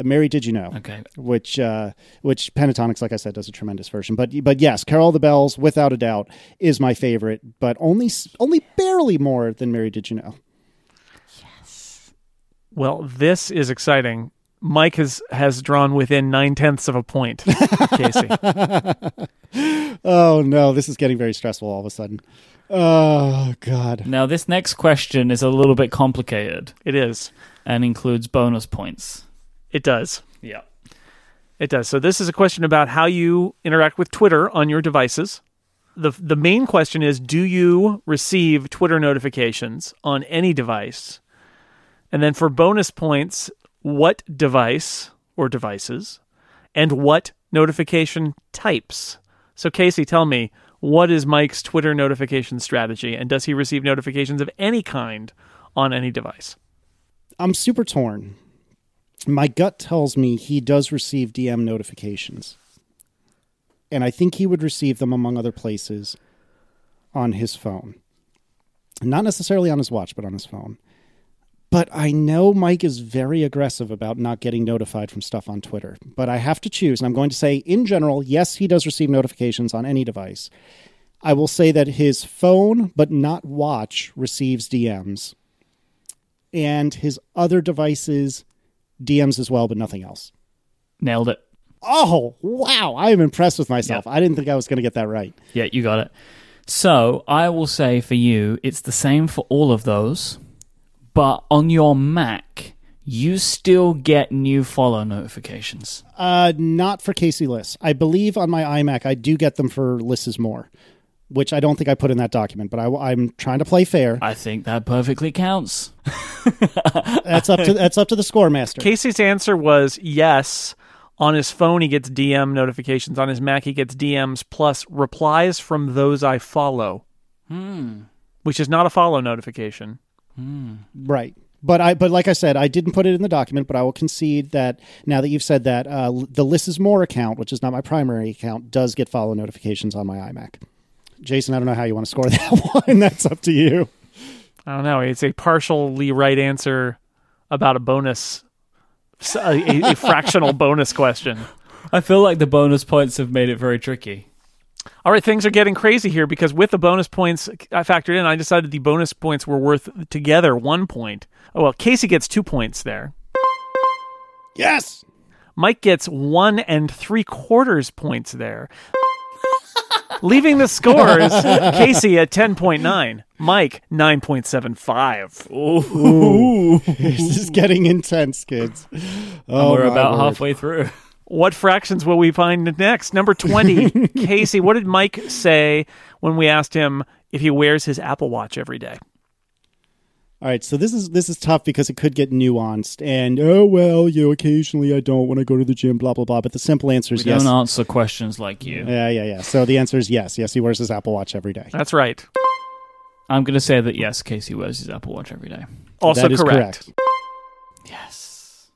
Mary, did you know? Okay, Which uh, which Pentatonix, like I said, does a tremendous version. But but yes, Carol the Bells, without a doubt, is my favorite. But only only barely more than Mary, did you know? Yes. Well, this is exciting. Myke has, has drawn within nine tenths of a point, Casey. Oh no, this is getting very stressful all of a sudden. Oh god. now this next question is a little bit complicated It is. and includes bonus points. It does. Yeah. It does. So this is a question about how you interact with Twitter on your devices. The the main question is do you receive Twitter notifications on any device? And then for bonus points, what device or devices and what notification types? So Casey, tell me, what is Myke's Twitter notification strategy and does he receive notifications of any kind on any device? I'm super torn. My gut tells me he does receive DM notifications. And I think he would receive them, among other places, on his phone. Not necessarily on his watch, but on his phone. But I know Myke is very aggressive about not getting notified from stuff on Twitter. But I have to choose. And I'm going to say, in general, yes, he does receive notifications on any device. I will say that his phone, but not watch, receives DMs and his other devices DMs as well, but nothing else. Nailed it. Oh, wow. I am impressed with myself. I didn't think I was going to get that right. Yeah, you got it. So I will say for you, it's the same for all of those, but on your Mac, you still get new follow notifications. Uh, not for Casey Liss. I believe on my iMac, I do get them for Liss is More, which I don't think I put in that document, but I, am trying to play fair. I think that perfectly counts. That's up to that's up to the score master. Casey's answer was yes. On his phone, he gets DM notifications. On his Mac, he gets DMs plus replies from those I follow, which is not a follow notification. Right. But I, but like I said, I didn't put it in the document. But I will concede that now that you've said that, uh, the Liss is More account, which is not my primary account, does get follow notifications on my iMac. Jason, I don't know how you want to score that one. That's up to you. I don't know. It's a partially right answer about a bonus, a, a, a fractional bonus question. I feel like the bonus points have made it very tricky. All right, things are getting crazy here because with the bonus points I factored in, I decided the bonus points were worth together one point. Oh, well, Casey gets two points there. Yes. Myke gets one and three quarters points there. Leaving the scores, Casey at 10.9, Myke 9.75. Ooh. this is getting intense, kids. Oh, We're about word. halfway through. What fractions will we find next? Number 20, Casey, what did Myke say when we asked him if he wears his Apple Watch every day? All right, so this is this is tough because it could get nuanced and oh well, you know, occasionally I don't when I go to the gym, blah blah blah. But the simple answer We is yes. don't answer questions like you. Yeah, yeah, yeah. So the answer is yes. Yes, he wears his Apple Watch every day. That's right. I'm going to say that yes, Casey wears his Apple Watch every day. Also That is correct. Yes.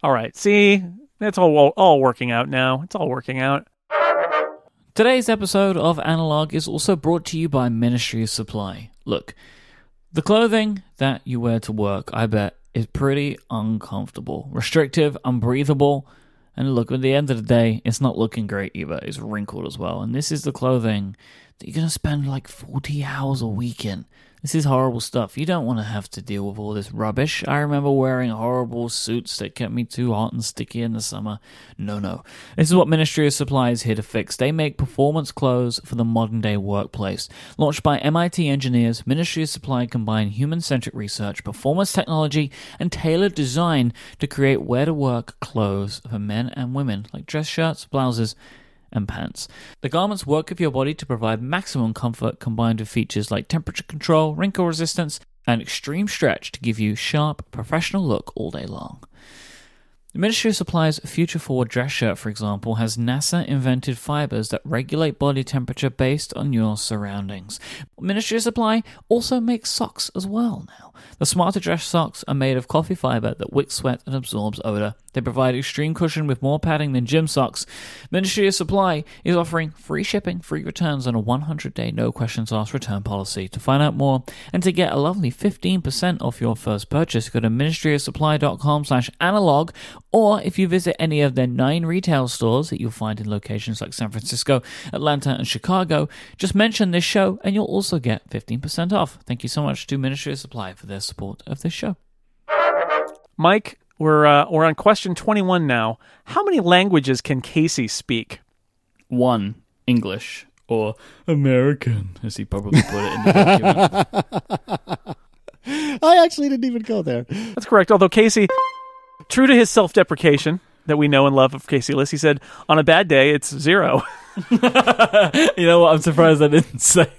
All right. See, it's all all working out now. It's all working out. Today's episode of Analog is also brought to you by Ministry of Supply. Look, the clothing that you wear to work, I bet, is pretty uncomfortable, restrictive, unbreathable, and look, at the end of the day, it's not looking great either. It's wrinkled as well. And this is the clothing that you're going to spend like 40 hours a week in. This is horrible stuff. You don't want to have to deal with all this rubbish. I remember wearing horrible suits that kept me too hot and sticky in the summer. No, no. This is what Ministry of Supply is here to fix. They make performance clothes for the modern day workplace. Launched by MIT engineers, Ministry of Supply combine human centric research, performance technology, and tailored design to create wear to work clothes for men and women, like dress shirts, blouses, and pants. The garments work with your body to provide maximum comfort combined with features like temperature control, wrinkle resistance, and extreme stretch to give you sharp, professional look all day long. The Ministry of Supply's Future Forward dress shirt, for example, has NASA invented fibers that regulate body temperature based on your surroundings. Ministry of Supply also makes socks as well now. The Smarter Dress socks are made of coffee fiber that wicks sweat and absorbs odor. They provide extreme cushion with more padding than gym socks. Ministry of Supply is offering free shipping, free returns, and a 100 day no questions asked return policy. To find out more and to get a lovely 15% off your first purchase, go to ministryofsupply.com slash analog, or if you visit any of their nine retail stores that you'll find in locations like San Francisco, Atlanta, and Chicago, just mention this show and you'll also get 15% off. Thank you so much to Ministry of Supply for their support of this show. Myke, we're uh, we're on question 21 now. How many languages can Casey speak? One, English, or American, as he probably put it in the document. I actually didn't even go there. That's correct. Although Casey, true to his self-deprecation that we know and love of Casey Liss, he said, "On a bad day, it's zero. you know what? I'm surprised I didn't say.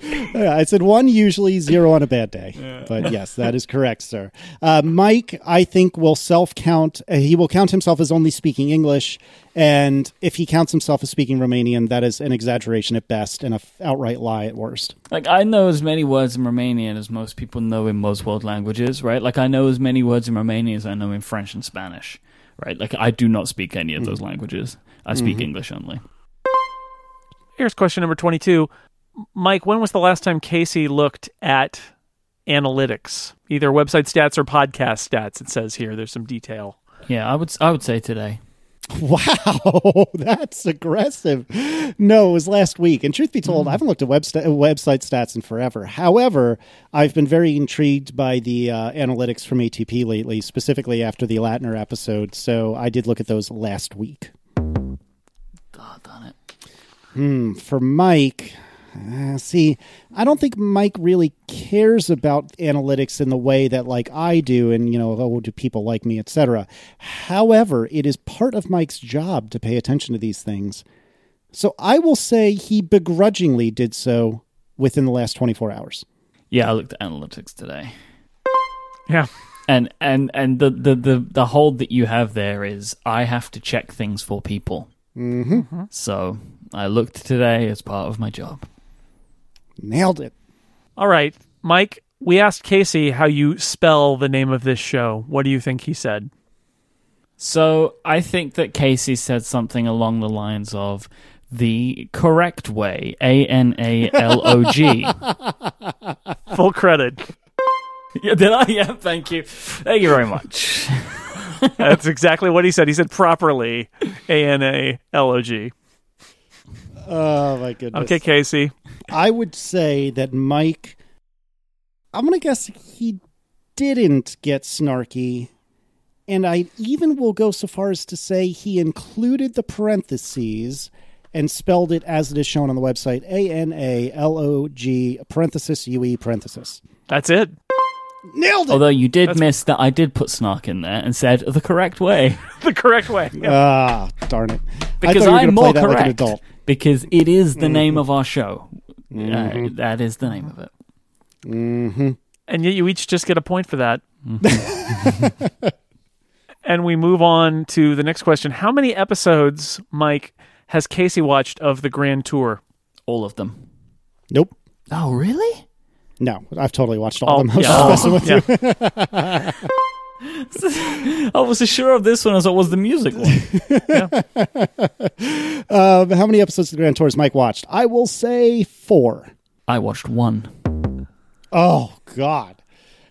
Yeah, I said one usually, zero on a bad day. But yes, that is correct, sir. Uh, Myke, I think, will self count. Uh, he will count himself as only speaking English. And if he counts himself as speaking Romanian, that is an exaggeration at best and a f- outright lie at worst. Like I know as many words in Romanian as most people know in most world languages, right? Like I know as many words in Romanian as I know in French and Spanish, right? Like I do not speak any of those languages. I speak English only. Here's question number 22. Myke, when was the last time Casey looked at analytics, either website stats or podcast stats? It says here. There's some detail. Yeah, I would I would say today. Wow, that's aggressive. No, it was last week. And truth be told, I haven't looked at websta- website stats in forever. However, I've been very intrigued by the uh, analytics from ATP lately, specifically after the Lattner episode. So I did look at those last week. God darn it. Hmm, for Myke, uh, see, I don't think Myke really cares about analytics in the way that like I do, and you know, oh, do people like me, etc. However, it is part of Myke's job to pay attention to these things. So I will say he begrudgingly did so within the last 24 hours. Yeah, I looked at analytics today. Yeah. And and and the the the, the hold that you have there is I have to check things for people. Mm-hmm. So I looked today as part of my job. Nailed it. All right, Myke, we asked Casey how you spell the name of this show. What do you think he said? So I think that Casey said something along the lines of the correct way, A N A L O G. Full credit. Yeah, did I? Yeah, thank you. Thank you very much. That's exactly what he said. He said properly A N A L O G. Oh my goodness. Okay, Casey. I would say that Myke, I'm going to guess he didn't get snarky. And I even will go so far as to say he included the parentheses and spelled it as it is shown on the website A N A L O G parenthesis U E parenthesis. That's it. Nailed it! Although you did That's- miss that I did put snark in there and said the correct way. The correct way. Yeah. Ah, darn it. Because thought you were I'm gonna play more that like an correct. adult. Because it is the name of our show. Uh, that is the name of it. Mm-hmm. And yet you each just get a point for that. and we move on to the next question. How many episodes, Myke, has Casey watched of the Grand Tour? All of them. Nope. Oh, really? No, I've totally watched all Oh, of them. I was yeah. just messing with you. Yeah. I was as sure of this one as I was the music one. Um, how many episodes of the Grand Tour has Myke watched? I will say four. I watched one. Oh God,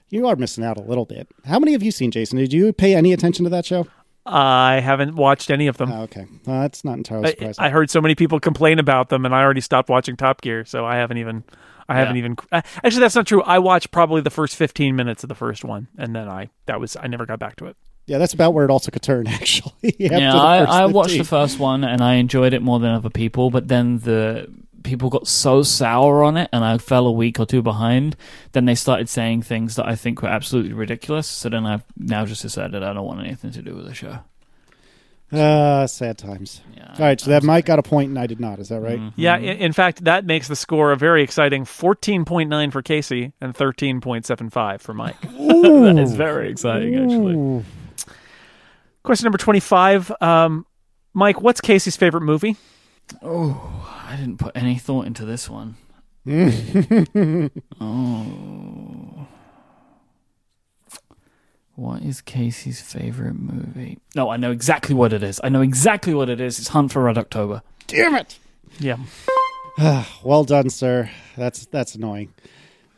you are missing out a little bit. How many have you seen, Jason? Did you pay any attention to that show? I haven't watched any of them. Oh, okay, uh, that's not entirely I. I heard so many people complain about them, and I already stopped watching Top Gear, so I haven't even. I haven't even. uh, Actually, that's not true. I watched probably the first fifteen minutes of the first one, and then I that was I never got back to it. yeah, that's about where it also could turn. Actually, yeah, I, I watched the first one and I enjoyed it more than other people, but then the people got so sour on it and I fell a week or two behind. Then they started saying things that I think were absolutely ridiculous. So then I've now just decided I don't want anything to do with the show. Uh, sad times. Yeah, All right, so that Myke got a point and I did not. Is that right? Yeah, in, in fact, that makes the score a very exciting fourteen point nine for Casey and thirteen point seven five for Myke. that is very exciting, actually. Ooh. Question number twenty five. Um, Myke, what's Casey's favorite movie? Oh, I didn't put any thought into this one. oh. What is Casey's favorite movie? No, I know exactly what it is. I know exactly what it is. It's Hunt for Red October. Damn it! Yeah, Well done, sir. That's that's annoying.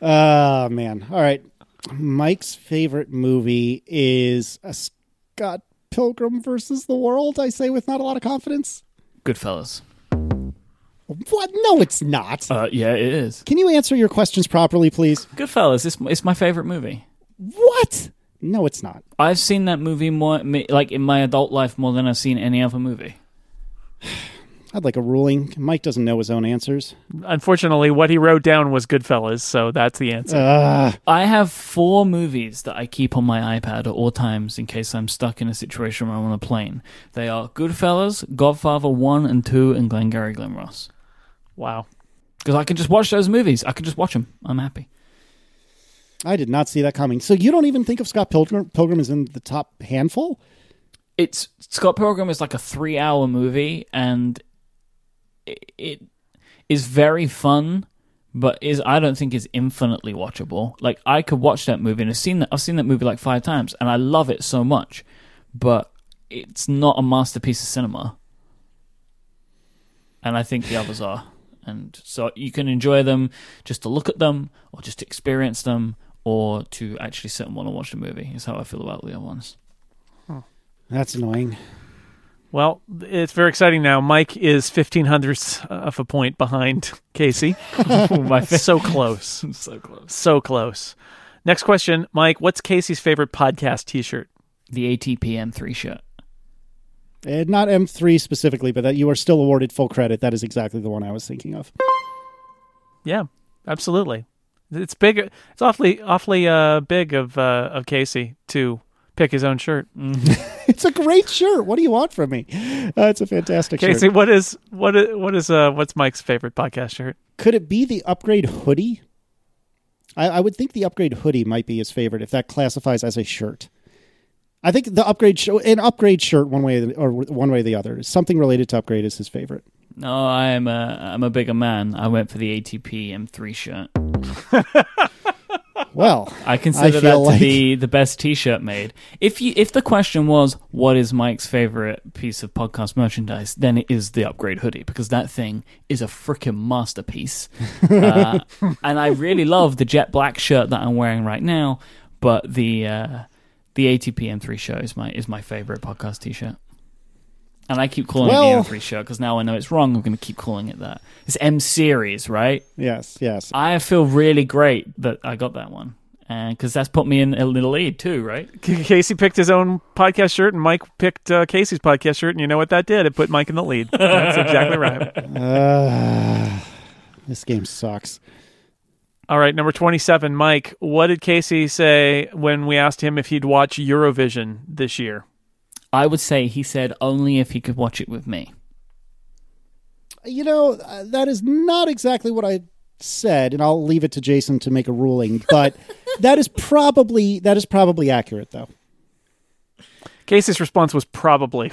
Uh man. All right. Myke's favorite movie is a Scott Pilgrim versus the World. I say with not a lot of confidence. Goodfellas. What? No, it's not. Uh, yeah, it is. Can you answer your questions properly, please? Goodfellas. It's, it's my favorite movie. What? No, it's not. I've seen that movie more, like in my adult life, more than I've seen any other movie. I'd like a ruling. Myke doesn't know his own answers. unfortunately, what he wrote down was Goodfellas, so that's the answer. Uh, I have four movies that I keep on my iPad at all times in case I'm stuck in a situation where I'm on a plane. They are Goodfellas, Godfather 1 and 2, and Glengarry Glen Ross. wow. Because I can just watch those movies. I can just watch them. I'm happy. I did not see that coming. So you don't even think of Scott Pilgrim, Pilgrim is in the top handful? It's Scott Pilgrim is like a three hour movie, and it, it is very fun, but is I don't think is infinitely watchable. Like I could watch that movie, and I've seen that I've seen that movie like five times, and I love it so much, but it's not a masterpiece of cinema. And I think the others are. And so you can enjoy them just to look at them, or just experience them, or to actually sit and want to watch the movie. Is how I feel about the other ones. That's annoying. Well, it's very exciting now. Myke is fifteen hundredths of a point behind Casey. My so close, so close. so close. Next question, Myke. What's Casey's favorite podcast T-shirt? The ATP M3 shirt. And not M3 specifically, but that you are still awarded full credit. That is exactly the one I was thinking of. Yeah, absolutely. It's big. It's awfully, awfully uh, big of uh, of Casey to pick his own shirt. It's a great shirt. What do you want from me? Uh, it's a fantastic Casey, shirt. what is what is what is uh what's Myke's favorite podcast shirt? Could it be the upgrade hoodie? I, I would think the upgrade hoodie might be his favorite if that classifies as a shirt. I think the upgrade sh- an upgrade shirt one way or one way or the other something related to upgrade is his favorite. No, I'm a I'm a bigger man. I went for the ATP M3 shirt. Well, I consider I that to like- be the best T-shirt made. If you if the question was what is Myke's favorite piece of podcast merchandise, then it is the upgrade hoodie because that thing is a freaking masterpiece. uh, and I really love the jet black shirt that I'm wearing right now. But the uh, the ATP M3 shirt is my is my favorite podcast T-shirt. And I keep calling Well- it the M3 shirt because now I know it's wrong. I'm going to keep calling it that. It's M series, right? yes, yes. I feel really great that I got that one, and because that's put me in a little lead too, right? Casey picked his own podcast shirt, and Myke picked uh, Casey's podcast shirt, and you know what that did? It put Myke in the lead. That's exactly right. Uh, this game sucks. All right, number twenty-seven, Myke. What did Casey say when we asked him if he'd watch Eurovision this year? I would say he said only if he could watch it with me. You know, uh, that is not exactly what I said, and I'll leave it to Jason to make a ruling, but that is probably that is probably accurate though. Casey's response was probably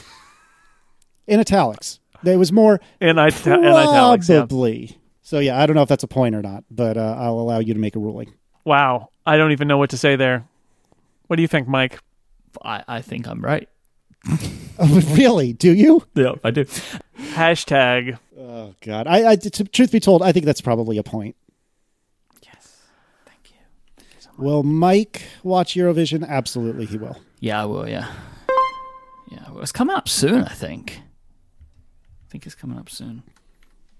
In italics. There was more in, it- in italics. Yeah. probably. So yeah, I don't know if that's a point or not, but uh, I'll allow you to make a ruling. Wow. I don't even know what to say there. What do you think, Myke? I, I think I'm right. Oh, really? Do you? Yeah, I do. Hashtag. Oh God! I, I to, truth be told, I think that's probably a point. Yes. Thank you. Will Myke watch Eurovision? Absolutely, he will. Yeah, I will. Yeah. Yeah, well, it's coming up soon. I think. I think it's coming up soon.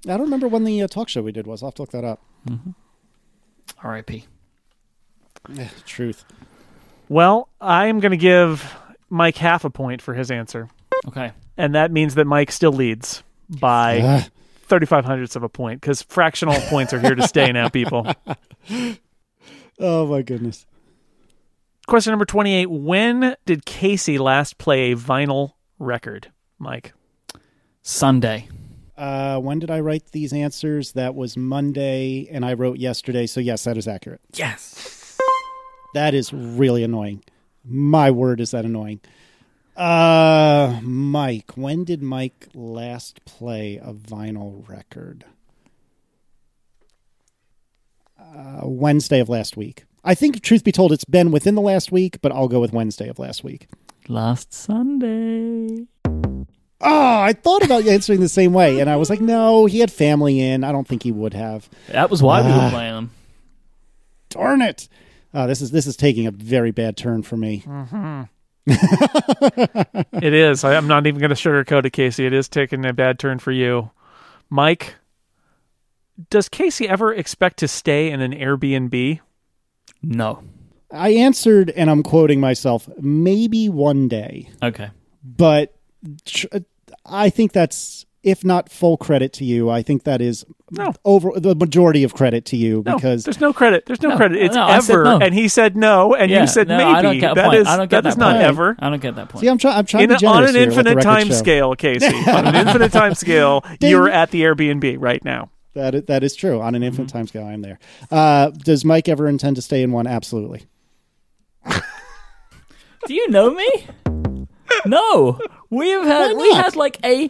I don't remember when the uh, talk show we did was. I'll have to look that up. R.I.P. Eh, truth. Well, I'm going to give Myke half a point for his answer. Okay. And that means that Myke still leads by Ah, 35 hundredths of a point because fractional points are here to stay now, people. oh my goodness. Question number 28 When did Casey last play a vinyl record, Myke? Sunday. Uh, when did I write these answers? That was Monday, and I wrote yesterday. So yes, that is accurate. Yes. That is really annoying. My word, is that annoying. Uh, Myke, when did Myke last play a vinyl record? Uh, Wednesday of last week. I think, truth be told, it's been within the last week, but I'll go with Wednesday of last week. Last Sunday. Oh, I thought about answering the same way, and I was like, no, he had family in. I don't think he would have. That was why we Ah. were playing them. Darn it! Uh, this is this is taking a very bad turn for me. It is. I, I'm not even going to sugarcoat it, Casey. It is taking a bad turn for you. Myke, does Casey ever expect to stay in an Airbnb? No. I answered, and I'm quoting myself, maybe one day, Okay. but tr- I think that's if not full credit to you. I think that is No. over the majority of credit to you No, because there's no credit. There's no, No, credit. It's no, ever. no. And he said no, and Yeah, you said no, maybe. I don't get a That point. is- I don't get that, that is that not point. ever. I don't get that point. see, I'm trying. I'm trying In to be on an here, let the infinite record time show. scale, Casey. on an infinite time scale, you're at the Airbnb right now. That is, that is true. On an infinite Mm-hmm. time scale, I'm there. Uh, does Myke ever intend to stay in one? Absolutely. Do you know me? No. We have had we not? had like a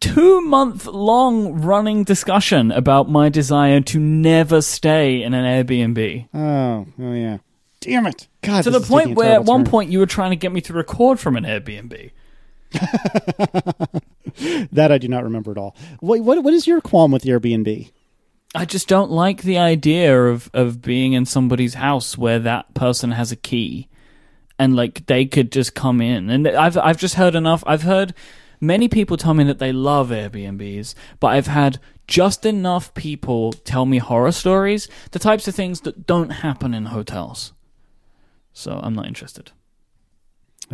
two month long running discussion about my desire to never stay in an Airbnb. Oh, oh yeah. Damn it! God, To the point where at one turn. point you were trying to get me to record from an Airbnb. that I do not remember at all. What what, what is your qualm with Airbnb? I just don't like the idea of, of being in somebody's house where that person has a key and like they could just come in. And I've I've just heard enough. I've heard many people tell me that they love Airbnbs, but I've had just enough people tell me horror stories, the types of things that don't happen in hotels. So I'm not interested.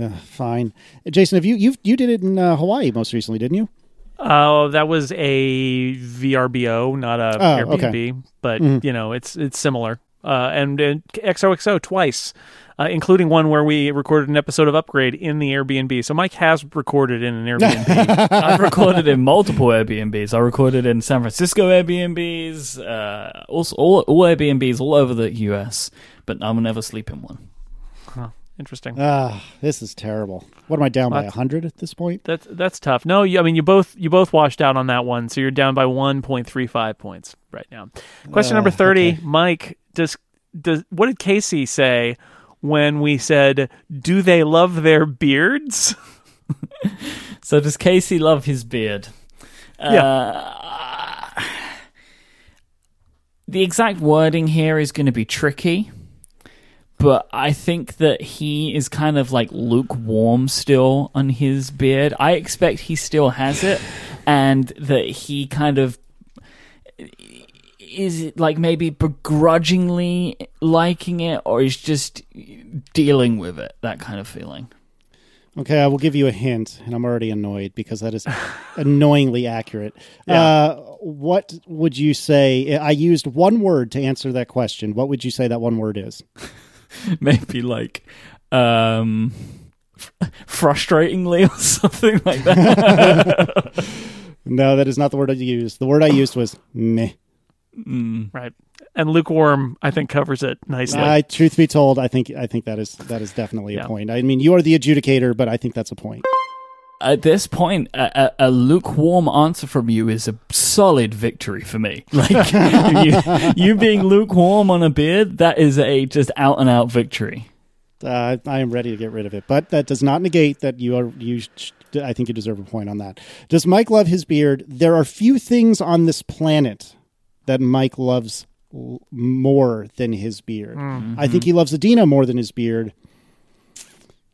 Uh, fine, Jason. Have you you you did it in uh, Hawaii most recently, didn't you? Oh, that was a VRBO, not a Oh, Airbnb, okay. but Mhm. you know, it's it's similar. Uh, and, and XOXO twice, uh, including one where we recorded an episode of Upgrade in the Airbnb. So Myke has recorded in an Airbnb. I've recorded in multiple Airbnbs. I recorded in San Francisco Airbnbs, uh, also all, all Airbnbs all over the US, but I will never sleep in one. Interesting. Ah, this is terrible. What am I down by? What? hundred at this point? That's that's tough. No, you, I mean you both you both washed out on that one, so you're down by one point three five points right now. Question Uh, number thirty, okay. Myke. Does does what did Casey say when we said, "Do they love their beards"? So does Casey love his beard? Yeah. Uh, the exact wording here is going to be tricky, but I think that he is kind of like lukewarm still on his beard. I expect he still has it, and that he kind of is like maybe begrudgingly liking it, or is just dealing with it. That kind of feeling. Okay, I will give you a hint, and I'm already annoyed because that is annoyingly accurate. Yeah. Uh, what would you say? I used one word to answer that question. What would you say that one word is? maybe like um fr- frustratingly or something like that No, that is not the word I used. The word I used was meh. Mm. Right. And lukewarm, I think, covers it nicely. I, truth be told, I think I think that is that is definitely Yeah. a point. I mean, you are the adjudicator, but I think that's a point. At this point, a, a, a lukewarm answer from you is a solid victory for me. Like you, you being lukewarm on a beard, that is a just out and out victory. Uh, I am ready to get rid of it, but that does not negate that you are you. sh- I think you deserve a point on that. Does Myke love his beard? There are few things on this planet that Myke loves l- more than his beard. I think he loves Adina more than his beard,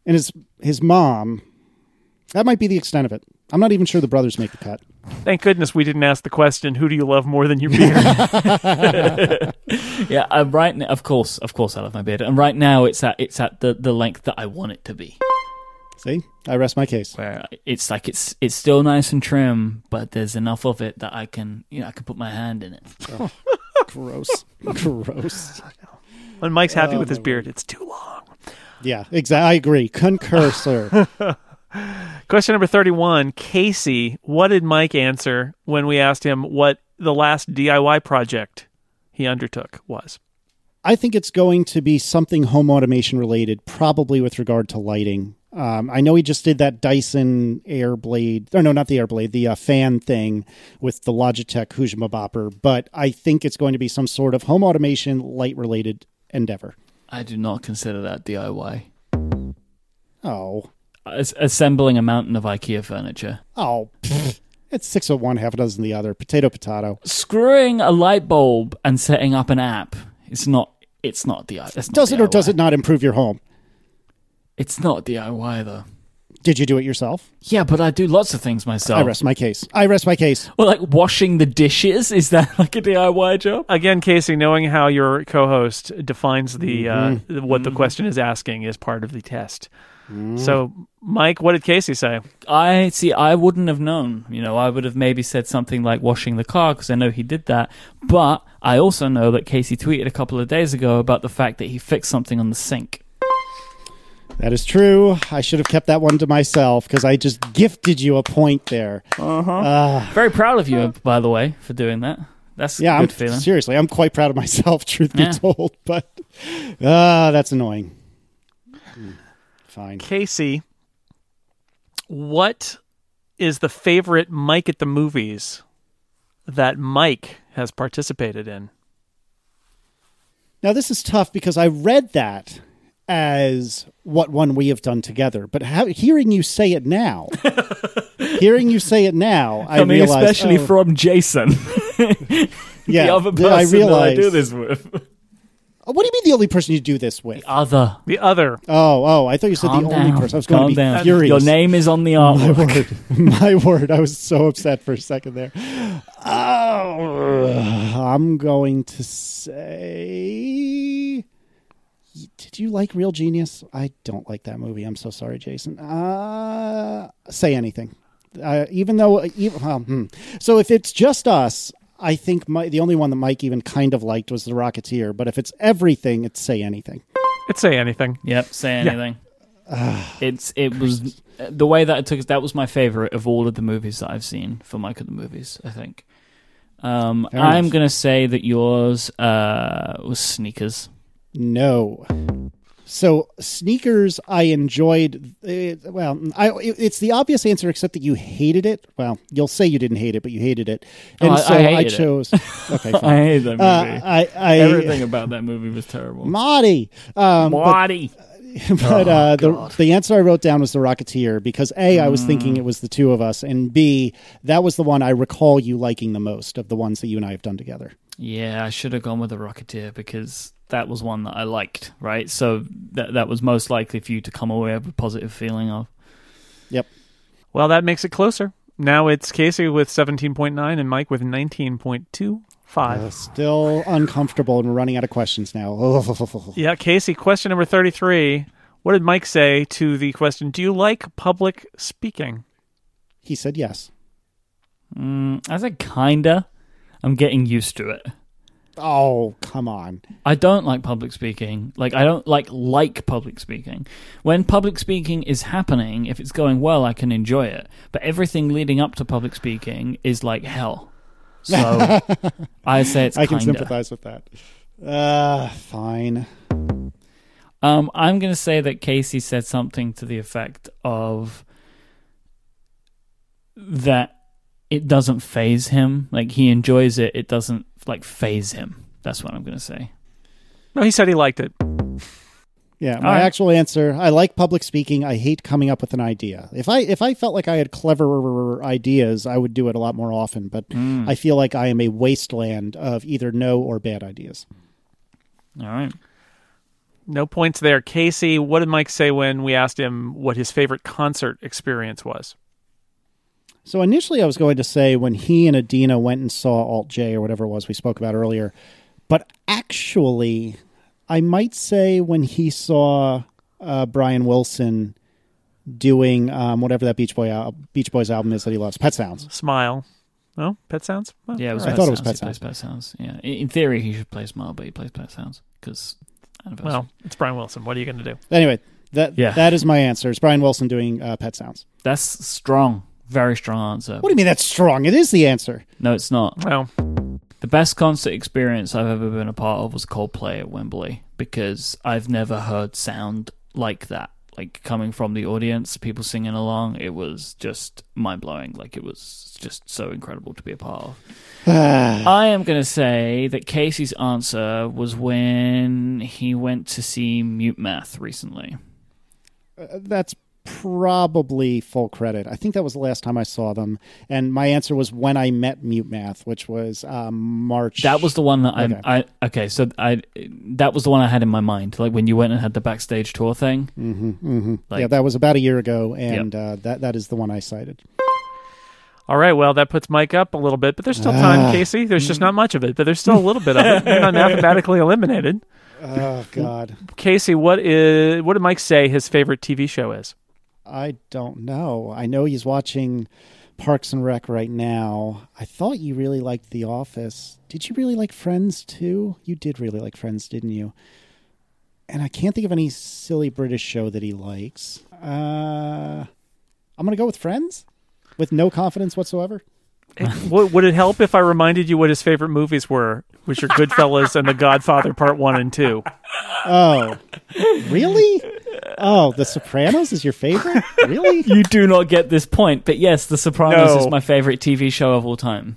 and his his mom. That might be the extent of it. I'm not even sure the brothers make the cut. Thank goodness we didn't ask the question, who do you love more than your beard? Yeah, uh, right. Now, of course, of course, I love my beard, and right now it's at it's at the, the length that I want it to be. See, I rest my case. Where it's like it's it's still nice and trim, but there's enough of it that I can you know I can put my hand in it. Gross, gross. when Myke's happy Oh, with his my beard, it's too long. Yeah, exactly. I agree. Concur, sir. Question number 31. Casey, what did Myke answer when we asked him what the last DIY project he undertook was? I think it's going to be something home automation related, probably with regard to lighting. Um, I know he just did that Dyson Airblade, or no, not the Airblade, the uh, fan thing with the Logitech Hujima Bopper, but I think it's going to be some sort of home automation light related endeavor. I do not consider that DIY. Oh, As- assembling a mountain of IKEA furniture, oh, pfft. it's six of one, half a dozen the other. Potato, potato. screwing a light bulb and setting up an app. It's not. It's not DIY. That's not Does it or DIY. does it not improve your home? It's not DIY though. Did you do it yourself? Yeah, but I do lots of things myself. I rest my case. I rest my case. Well, like washing the dishes is that like a DIY job? Again, Casey, knowing how your co-host defines the Mm-hmm. uh, what the question is asking is part of the test. So, Mike, what did Casey say? I see. I wouldn't have known. You know, I would have maybe said something like washing the car because I know he did that. But I also know that Casey tweeted a couple of days ago about the fact that he fixed something on the sink. That is true. I should have kept that one to myself because I just gifted you a point there. Uh huh. Very proud of you, by the way, for doing that. That's Yeah, I'm, feeling. seriously, I'm quite proud of myself, truth Yeah. be told. But ah, that's annoying. Fine. Casey, what is the favorite Myke at the movies that Myke has participated in? Now this is tough because I read that as what one we have done together, but how, hearing you say it now, hearing you say it now, I, I mean, realize, especially oh, from Jason, yeah, the other person I that I realize. do this with. Oh, What do you mean the only person you do this with? The other. The other. Oh, oh, I thought you said Calm the only down. person. I was going Calm to be down. furious. Your name is on the My artwork. word. My word. I was so upset for a second there. Oh, I'm going to say. Did you like Real Genius? I don't like that movie. I'm so sorry, Jason. Uh, say anything. Uh, even though, even, well, hmm. so if it's just us, I think my, the only one that Myke even kind of liked was The Rocketeer. But if it's everything, it's say anything. It's say anything. Yep, say anything. it's it was the way that it took. That was my favorite of all of the movies that I've seen for Myke of the movies. I think. Um, I'm gonna say that yours uh, was sneakers. No. So sneakers, I enjoyed. Uh, well, I it, it's the obvious answer, except that you hated it. Well, you'll say you didn't hate it, but you hated it, Oh, and I- so I I, it. chose. Okay, I hate that movie. Uh, I, I Everything about that movie was terrible. Marty. Um, but Marty. but uh, the the answer I wrote down was the Rocketeer because a I was thinking Mm. it was the two of us, and b that was the one I recall you liking the most of the ones that you and I have done together. Yeah, I should have gone with the Rocketeer because that was one that I liked. Right, so that that was most likely for you to come away with a positive feeling of. Yep. Well, that makes it closer. Now it's Casey with 17.9 and Myke with 19.25. Uh, still uncomfortable, and we're running out of questions now. Yeah, Casey, question number 33. What did Myke say to the question, Do you like public speaking? he said yes. Mm, I said kinda. I'm getting used to it. Oh, come on. I don't like public speaking. Like I don't like like public speaking. When public speaking is happening, if it's going well, I can enjoy it. But everything leading up to public speaking is like hell. So I say it's I can kinda. sympathize with that. Uh, fine. Um, I'm going to say that Casey said something to the effect of that it doesn't phase him. Like he enjoys it. It doesn't like phase him. That's what I'm going to say. No, he said he liked it. Yeah, my All right. actual answer. I like public speaking. I hate coming up with an idea. If I if I felt like I had cleverer ideas, I would do it a lot more often. But Mm. I feel like I am a wasteland of either no or bad ideas. All right. No points there. Casey, what did Myke say when we asked him what his favorite concert experience was? So initially, I was going to say when he and Adina went and saw Alt J or whatever it was we spoke about earlier, but actually, I might say when he saw uh, Brian Wilson doing um, whatever that Beach Boy al- Beach Boys album is that he loves, Pet Sounds. Smile. No? Pet Sounds? Oh, Yeah, it was all I Pet thought it was Pet He plays Pet Sounds. Yeah. In in theory, he should play Smile, but he plays Pet Sounds because. Well, it's Brian Wilson. What are you going to do? Anyway, that Yeah. that is my answer. It's Brian Wilson doing uh, Pet Sounds. That's strong. Very strong answer. What do you mean that's strong? It is the answer. No, it's not. Well, The best concert experience I've ever been a part of was Coldplay at Wembley because I've never heard sound like that. Like coming from the audience, people singing along, it was just mind blowing. Like it was just so incredible to be a part of. I am going to say that Casey's answer was when he went to see Mute Math recently. Uh, that's probably full credit. I think that was the last time I saw them, and my answer was when I met Mute Math, which was um, March. That was the one that Okay. I, I okay. So I that was the one I had in my mind. Like when you went and had the backstage tour thing. hmm hmm Like- yeah, that was about a year ago, and uh, that that is the one I cited. all right. Well, that puts Myke up a little bit, but there's still time, Ah. Casey. There's just not much of it, but there's still a little bit of it. You're not mathematically eliminated. Oh God, Casey, what is what did Myke say his favorite TV show is? I don't know. I know he's watching Parks and Rec right now. I thought you really liked The Office. Did you really like Friends too? You did really like Friends, didn't you? And I can't think of any silly British show that he likes. Uh, I'm gonna go with Friends, with no confidence whatsoever. Would would it help if I reminded you what his favorite movies were, which are Goodfellas and The Godfather Part One and Two? Oh, really? Oh, The Sopranos is your favorite? Really? You do not get this point, but yes, The Sopranos No. is my favorite TV show of all time.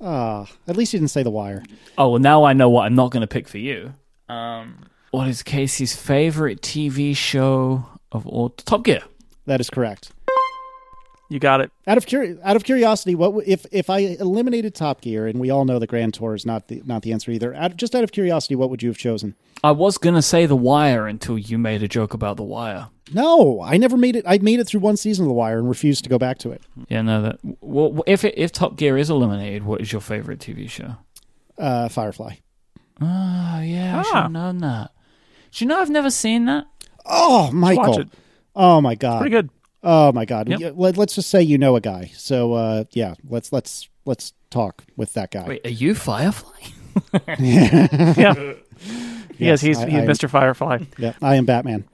Ah, at least you didn't say The Wire. Oh well, now I know what I'm not going to pick for you. Um, what is Casey's favorite TV show of all? Top Gear. That is correct. You got it. Out of curi- out of curiosity, what w- if if I eliminated Top Gear, and we all know the Grand Tour is not the not the answer either. Out, just out of curiosity, what would you have chosen? I was going to say The Wire until you made a joke about The Wire. No, I never made it. I made it through one season of The Wire and refused to go back to it. Yeah, no. That well, if it, if Top Gear is eliminated, what is your favorite TV show? Uh, Firefly. Oh yeah, I should Ah. have known that. Do you know I've never seen that? Oh, Michael. Watch it. Oh my god. Pretty good. Oh my god. Yep. Let, us just say you know a guy. So uh, yeah, let's let's let's talk with that guy. Wait, are you Firefly? Yeah. yes, he's I- he's I- Mr. Firefly. Yeah, I am Batman.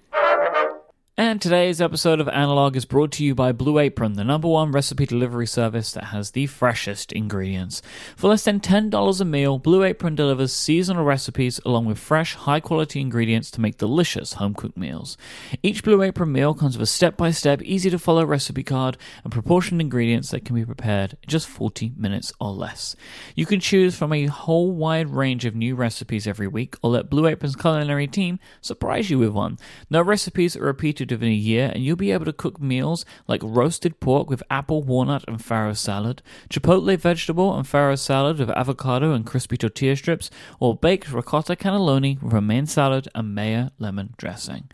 And today's episode of Analog is brought to you by Blue Apron, the number one recipe delivery service that has the freshest ingredients. For less than $10 a meal, Blue Apron delivers seasonal recipes along with fresh, high quality ingredients to make delicious home cooked meals. Each Blue Apron meal comes with a step by step, easy to follow recipe card and proportioned ingredients that can be prepared in just 40 minutes or less. You can choose from a whole wide range of new recipes every week or let Blue Apron's culinary team surprise you with one. No recipes are repeated within a year, and you'll be able to cook meals like roasted pork with apple, walnut, and farro salad, chipotle vegetable and farro salad with avocado and crispy tortilla strips, or baked ricotta cannelloni with romaine salad and mayo lemon dressing.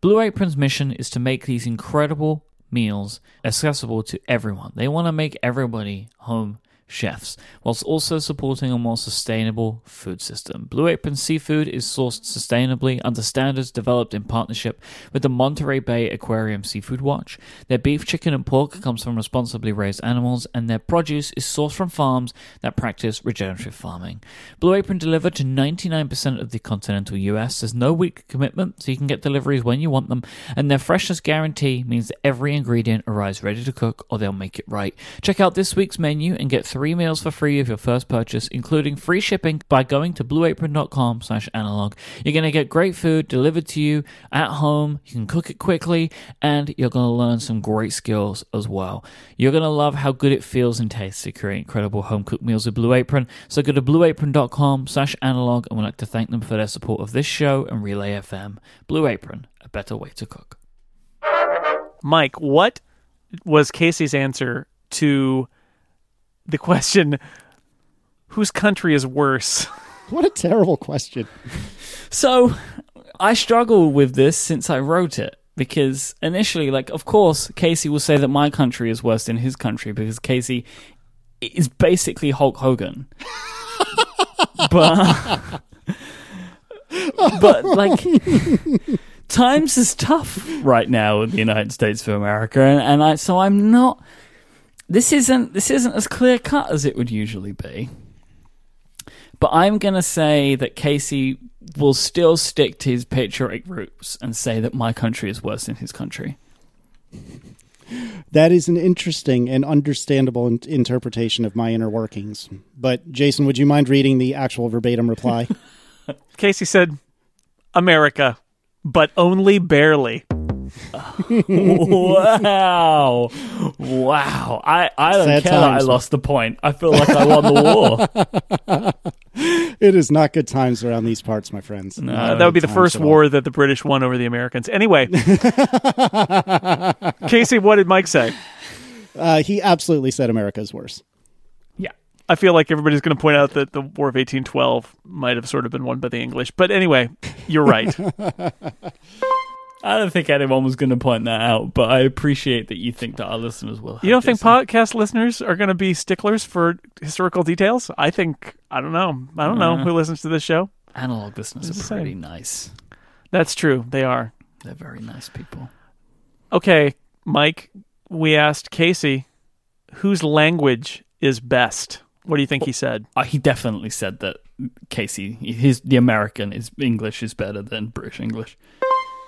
Blue Apron's mission is to make these incredible meals accessible to everyone. They want to make everybody home chefs, whilst also supporting a more sustainable food system. Blue Apron Seafood is sourced sustainably under standards developed in partnership with the Monterey Bay Aquarium Seafood Watch. Their beef, chicken, and pork comes from responsibly raised animals, and their produce is sourced from farms that practice regenerative farming. Blue Apron deliver to 99% of the continental US. There's no week commitment, so you can get deliveries when you want them, and their freshness guarantee means that every ingredient arrives ready to cook or they'll make it right. Check out this week's menu and get three meals for free of your first purchase, including free shipping by going to blueapron.com slash analog. You're going to get great food delivered to you at home. You can cook it quickly and you're going to learn some great skills as well. You're going to love how good it feels and tastes to create incredible home cooked meals with Blue Apron. So go to blueapron.com slash analog and we'd like to thank them for their support of this show and Relay FM. Blue Apron, a better way to cook. Myke, what was Casey's answer to the question whose country is worse? What a terrible question. So I struggled with this since I wrote it because initially, like, of course, Casey will say that my country is worse than his country because Casey is basically Hulk Hogan. but, but like, times is tough right now in the United States of America, and, and I so I'm not. This isn't this isn't as clear cut as it would usually be. But I'm going to say that Casey will still stick to his patriotic roots and say that my country is worse than his country. That is an interesting and understandable in- interpretation of my inner workings. But Jason, would you mind reading the actual verbatim reply? Casey said, America, but only barely. Wow. Wow. I, I don't Sad care that I lost the point. I feel like I won the war. it is not good times around these parts, my friends. No. That would be the first times war that the British won over the Americans. Anyway, Casey, what did Myke say? Uh, he absolutely said America is worse. yeah. I feel like everybody's going to point out that the War of 1812 might have sort of been won by the English. But anyway, you're right. I don't think anyone was going to point that out, but I appreciate that you think that our listeners will. You don't think Jason. podcast listeners are going to be sticklers for historical details? I think, I don't know. I don't know Uh. who listens to this show. analog listeners It's are pretty same. nice? That's true. They are. They're very nice people. Okay, Myke, we asked Casey whose language is best. What do you think he said? Uh, he definitely said that Casey, his the American is English is better than British English.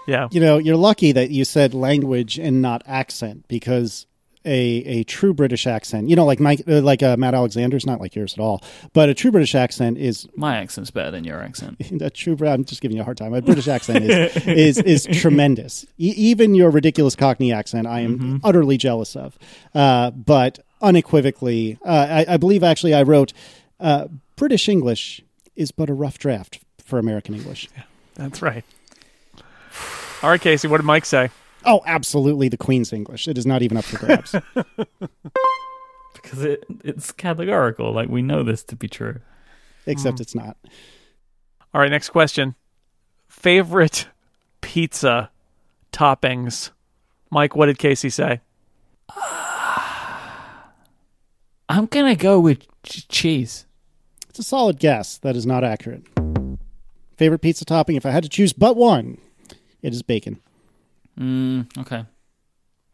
Yeah. You know, you're lucky that you said language and not accent because a a true British accent, you know, like Myke, uh, like uh, Matt Alexander's not like yours at all, but a true British accent is My accent's better than your accent. a true. I'm just giving you a hard time. A British accent is is is tremendous. E- even your ridiculous Cockney accent, I am utterly jealous of. Uh, but unequivocally, uh, I, I believe actually I wrote uh, British English is but a rough draft for American English. That's right. All right, Casey, what did Myke say? Oh, absolutely, the Queen's English. It is not even up for grabs. Because it it's categorical. Like we know this to be true. except hmm. it's not. All right, next question. Favorite pizza toppings? Myke, what did Casey say? I'm gonna go with ch- cheese. It's a solid guess. That is not accurate. Favorite pizza topping? If I had to choose but one, it is bacon. Mm, okay.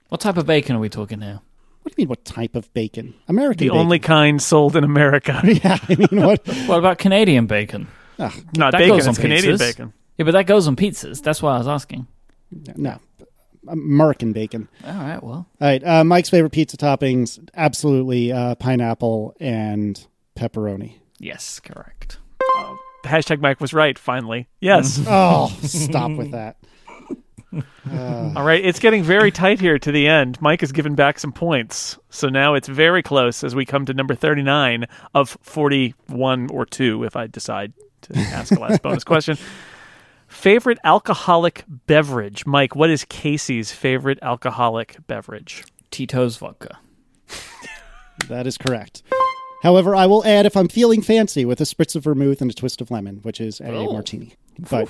What type of bacon are we talking here? What do you mean? What type of bacon? American. The bacon. only kind sold in America. Yeah, I mean, what? What about Canadian bacon? Ugh, Not That bacon, goes on Canadian pizzas. bacon. Yeah, but that goes on pizzas. That's why I was asking. no, American bacon. All right. Well, All right, uh, Myke's favorite pizza toppings: absolutely uh, pineapple and pepperoni. yes, correct. Hashtag Myke was right, finally. Yes. Oh, stop with that. All right, it's getting very tight here to the end. Myke has given back some points. So now it's very close as we come to number 39 of 41 or 2 if I decide to ask a last bonus question. Favorite alcoholic beverage? Myke, what is Casey's favorite alcoholic beverage? Tito's vodka. That is correct. However, I will add if I'm feeling fancy with a spritz of vermouth and a twist of lemon, which is a Oh. martini. But,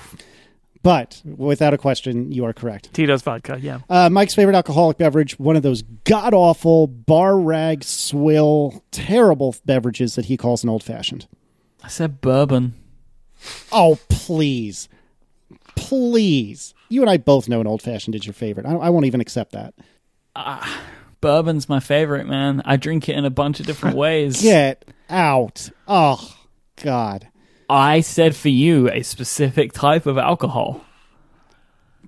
but without a question, you are correct. Tito's vodka, yeah. Uh, Myke's favorite alcoholic beverage, one of those god awful bar rag swill, terrible beverages that he calls an old fashioned. I said bourbon. Oh, please. Please. You and I both know an old fashioned is your favorite. I, I won't even accept that. Bourbon's my favorite, man. I drink it in a bunch of different ways. Get out. Oh, God. I said for you a specific type of alcohol.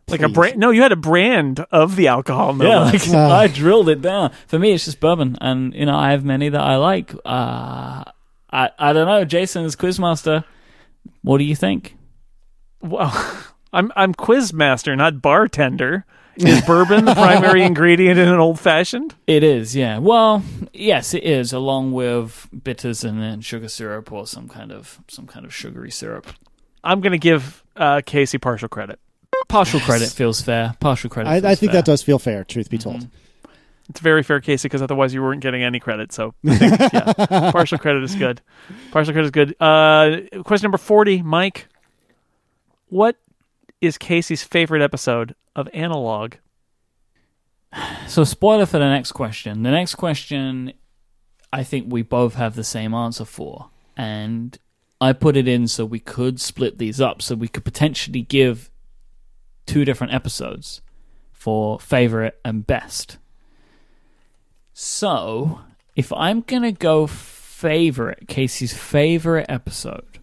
Like a Please. brand? No, you had a brand of the alcohol. No Yeah, like. I drilled it down. For me, it's just bourbon, and you know I have many that I like. Uh, I I don't know, Jason as quizmaster. What do you think? well, I'm I'm quiz master, not bartender. Is bourbon the primary ingredient in an old fashioned? It is, yeah. Well, yes, it is, along with bitters and then sugar syrup or some kind of some kind of sugary syrup. I'm going to give uh, Casey partial credit. Partial credit feels fair. Partial credit. I, feels I think fair. that does feel fair, truth be told. Mhm. It's very fair, Casey, because otherwise you weren't getting any credit. So, think, yeah, partial credit is good. Partial credit is good. Uh, question number forty, Myke. What is Casey's favorite episode of Analog? So, spoiler for the next question. The next question, I think we both have the same answer for, and I put it in so we could split these up, so we could potentially give two different episodes for favorite and best. So, if I'm gonna go favorite, Casey's favorite episode,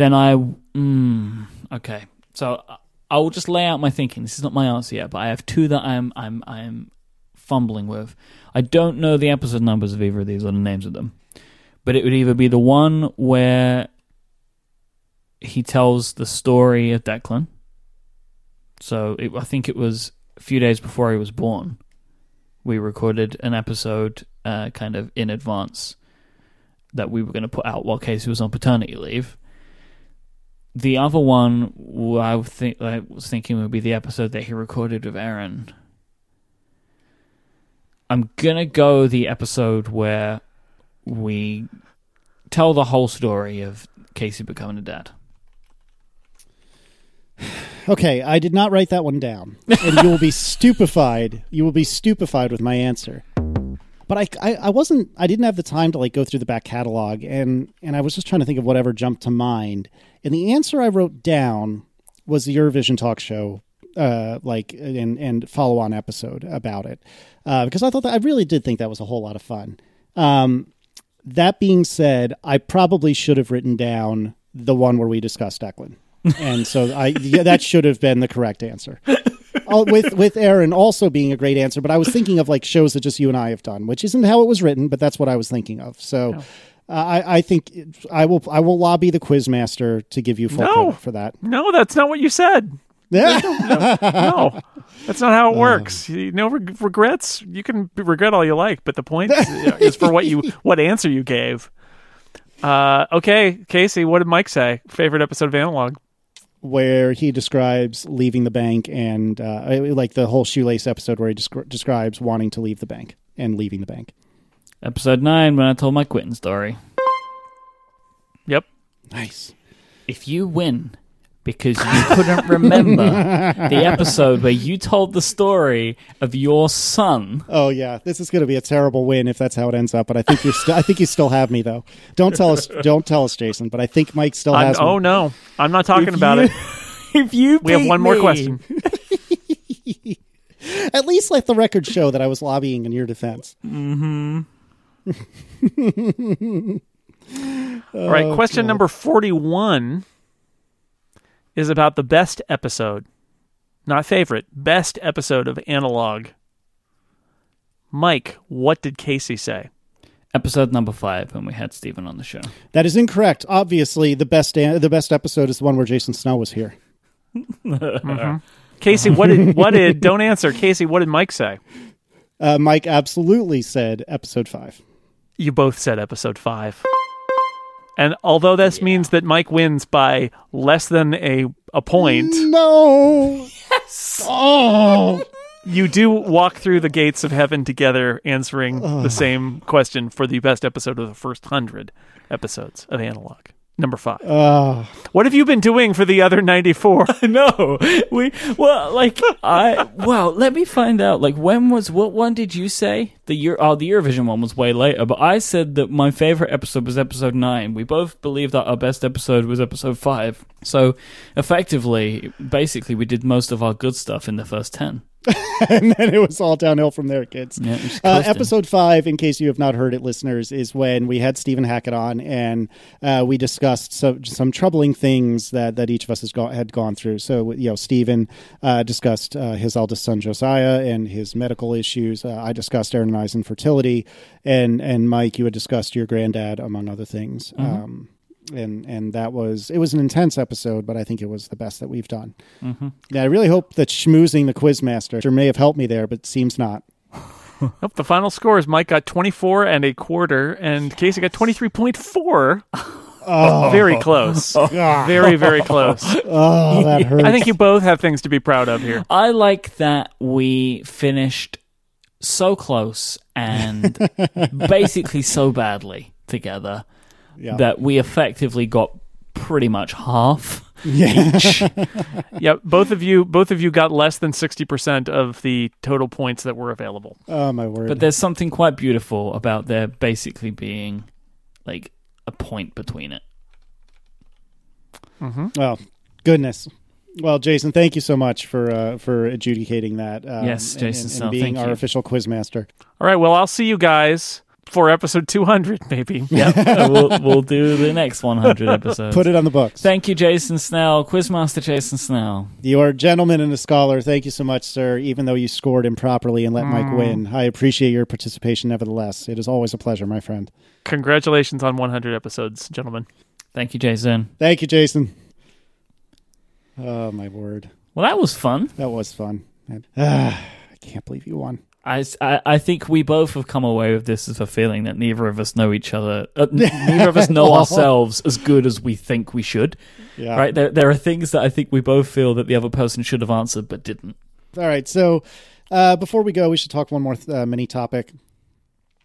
then I mm, okay. So I- will just lay out my thinking. This is not my answer yet, but I have two that I'm I'm I'm fumbling with. I don't know the episode numbers of either of these or the names of them, but it would either be the one where he tells the story of Declan. So it, I think it was a few days before he was born. We recorded an episode, uh, kind of in advance, that we were going to put out while Casey was on paternity leave. The other one I would think I was thinking would be the episode that he recorded with Erin. I'm gonna go the episode where we tell the whole story of Casey becoming a dad. Okay, I did not write that one down, and you will be stupefied. You will be stupefied with my answer. But I, I, I wasn't. I didn't have the time to like go through the back catalog, and and I was just trying to think of whatever jumped to mind. And the answer I wrote down was the Eurovision talk show, uh, like and and follow on episode about it, uh, because I thought that I really did think that was a whole lot of fun. Um, that being said, I probably should have written down the one where we discussed Declan, and so I yeah, that should have been the correct answer. Oh, with with Erin also being a great answer, but I was thinking of like shows that just you and I have done, which isn't how it was written, but that's what I was thinking of. So. Uh, I, I think I will. I will lobby the quizmaster to give you full No. credit for that. No, that's not what you said. Yeah. No, that's not how it works. You, no reg- regrets. You can regret all you like, but the point is, is for what you what answer you gave. Uh, okay, Casey, what did Myke say? Favorite episode of Analog? Where he describes leaving the bank and uh, like the whole shoelace episode where he descri- describes wanting to leave the bank and leaving the bank. Episode nine, when I told my quitting story. Yep. Nice. If you win because you couldn't remember the episode where you told the story of your son, Oh yeah, this is going to be a terrible win if that's how it ends up. But I think you're. St- I think you still have me though. Don't tell us. Don't tell us, Jason. But I think Myke still I'm- has me. oh no, I'm not talking If about you- it. if you We have beat one more me- question. At least let the record show that I was lobbying in your defense. Hmm. All right, Oh, question God. number 41 is about the best episode. Not favorite, best episode of Analog. Myke, what did Casey say? Episode number five, when we had Stephen on the show. That is incorrect. Obviously, the best the best episode is the one where Jason Snell was here. Casey, what did what did don't answer. Casey, what did Myke say? Uh, Myke absolutely said episode five. You both said episode 5. And although this means that Myke wins by less than a a point, No. yes, Oh. you do walk through the gates of heaven together answering the same question for the best episode of the first 100 episodes of Analog. Number 5. Uh, What have you been doing for the other 94? no, we well, like I well, let me find out. Like, when was what one did you say? The year oh, the Eurovision one was way later. But I said that my favorite episode was episode nine. We both believed that our best episode was episode five. So effectively, basically, we did most of our good stuff in the first ten. and then it was all downhill from there, kids. Yeah, Uh, episode five, in case you have not heard it, listeners, is when we had Stephen Hackett on and uh, we discussed some, some troubling things that, that each of us has go- had gone through. So, you know, Stephen uh, discussed uh, his eldest son Josiah and his medical issues. Uh, I discussed Erin and I's infertility, and and Myke, you had discussed your granddad, among other things. Um, and and that was it was an intense episode, but I think it was the best that we've done. Mm-hmm. Yeah, I really hope that schmoozing the quizmaster may have helped me there, but seems not. Nope, the final score is Myke got 24 and a quarter, and Casey got 23.4. Oh, Very close. God. Very, very close. Oh, that hurts. I think you both have things to be proud of here. I like that we finished so close and basically so badly together Yeah. that we effectively got pretty much half Yeah. each. Yeah, both of you both of you got less than 60% of the total points that were available. oh my word. but there's something quite beautiful about there basically being like a point between it. Mm-hmm. well, goodness. Well, Jason, thank you so much for uh, for adjudicating that. Um, Yes, Jason and, Snell, and being thank our you. official quizmaster. All right, well, I'll see you guys for episode 200 maybe. Yeah, we'll, we'll do the next 100 episodes. Put it on the books. Thank you, Jason Snell, Quizmaster Jason Snell. You are a gentleman and a scholar. Thank you so much, sir. Even though you scored improperly and let Myke win, I appreciate your participation. Nevertheless, it is always a pleasure, my friend. Congratulations on 100 episodes, gentlemen. Thank you, Jason. Thank you, Jason. Oh my word, Well, that was fun. that was fun. Ah, I can't believe you won. I, I, I think we both have come away with this as a feeling that neither of us know each other, uh, neither of us know ourselves as good as we think we should. Yeah. Right? There, there are things that I think we both feel that the other person should have answered but didn't. All right. So uh, before we go, we should talk one more uh, mini topic.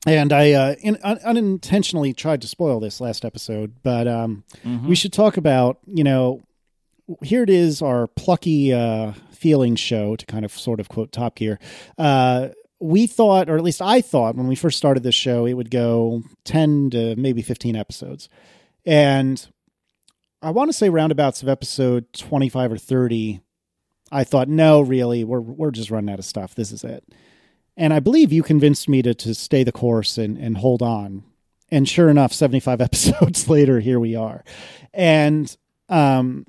And I uh, in, un- unintentionally tried to spoil this last episode, but um, we should talk about you know here it is our plucky uh, feelings show to kind of sort of quote Top Gear. We thought, or at least I thought, when we first started this show, it would go ten to maybe fifteen episodes, and I want to say roundabouts of episode twenty five or thirty. I thought, no, really, we're we're just running out of stuff. This is it. And I believe you convinced me to to stay the course and and hold on. And sure enough, 75 episodes later, here we are. And um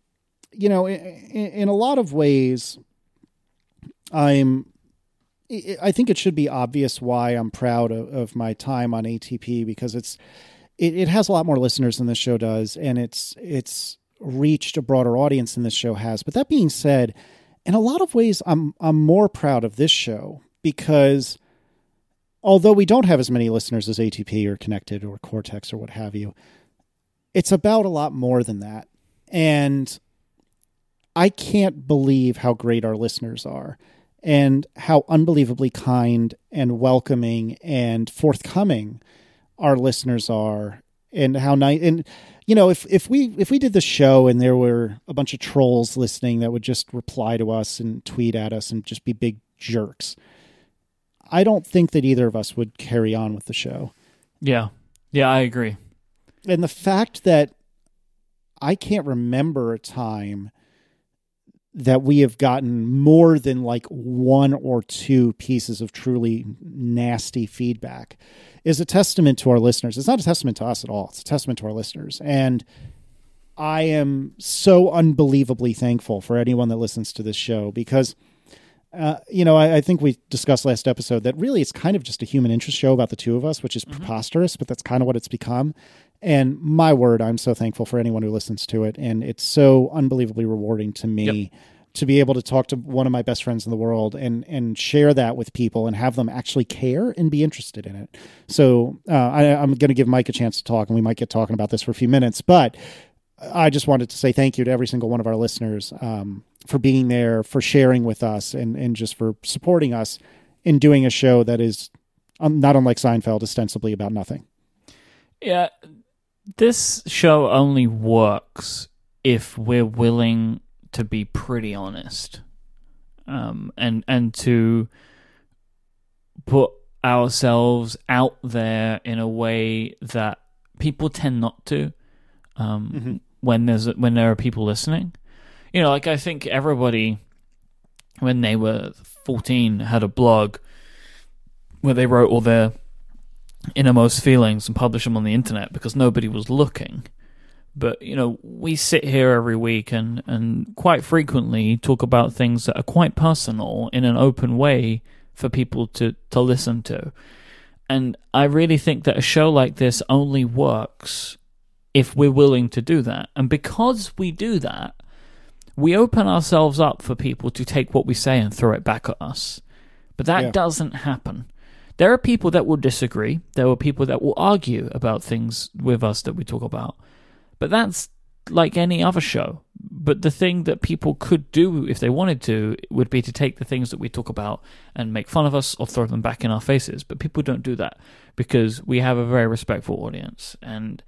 you know, in, in a lot of ways I'm I think it should be obvious why I'm proud of, of my time on ATP because it's it, it has a lot more listeners than this show does, and it's it's reached a broader audience than this show has. But that being said, in a lot of ways, I'm I'm more proud of this show because although we don't have as many listeners as ATP or Connected or Cortex or what have you, it's about a lot more than that. And I can't believe how great our listeners are and how unbelievably kind and welcoming and forthcoming our listeners are and how nice and you know if if we if we did the show and there were a bunch of trolls listening that would just reply to us and tweet at us and just be big jerks i don't think that either of us would carry on with the show Yeah. Yeah, I agree. and the fact that I can't remember a time that we have gotten more than like one or two pieces of truly nasty feedback is a testament to our listeners. It's not a testament to us at all. It's a testament to our listeners. And I am so unbelievably thankful for anyone that listens to this show because uh, you know, I, I think we discussed last episode that really it's kind of just a human interest show about the two of us, which is preposterous, but that's kind of what it's become. And my word, I'm so thankful for anyone who listens to it. And it's so unbelievably rewarding to me to be able to talk to one of my best friends in the world and, and share that with people and have them actually care and be interested in it. So uh, I, I'm going to give Myke a chance to talk, and we might get talking about this for a few minutes. But I just wanted to say thank you to every single one of our listeners um, for being there, for sharing with us, and and just for supporting us in doing a show that is um, not unlike Seinfeld, ostensibly about nothing. Yeah, this show only works if we're willing to be pretty honest, um, and and to put ourselves out there in a way that people tend not to. Um, When there's when there are people listening, you know, like I think everybody when they were 14, had a blog where they wrote all their innermost feelings and publish them on the internet because nobody was looking. But you know, we sit here every week and and quite frequently talk about things that are quite personal in an open way for people to to listen to. And I really think that a show like this only works if we're willing to do that. And because we do that, we open ourselves up for people to take what we say and throw it back at us. But that Yeah. doesn't happen. There are people that will disagree. There are people that will argue about things with us that we talk about. But that's like any other show. But the thing that people could do if they wanted to would be to take the things that we talk about and make fun of us or throw them back in our faces. But people don't do that because we have a very respectful audience. And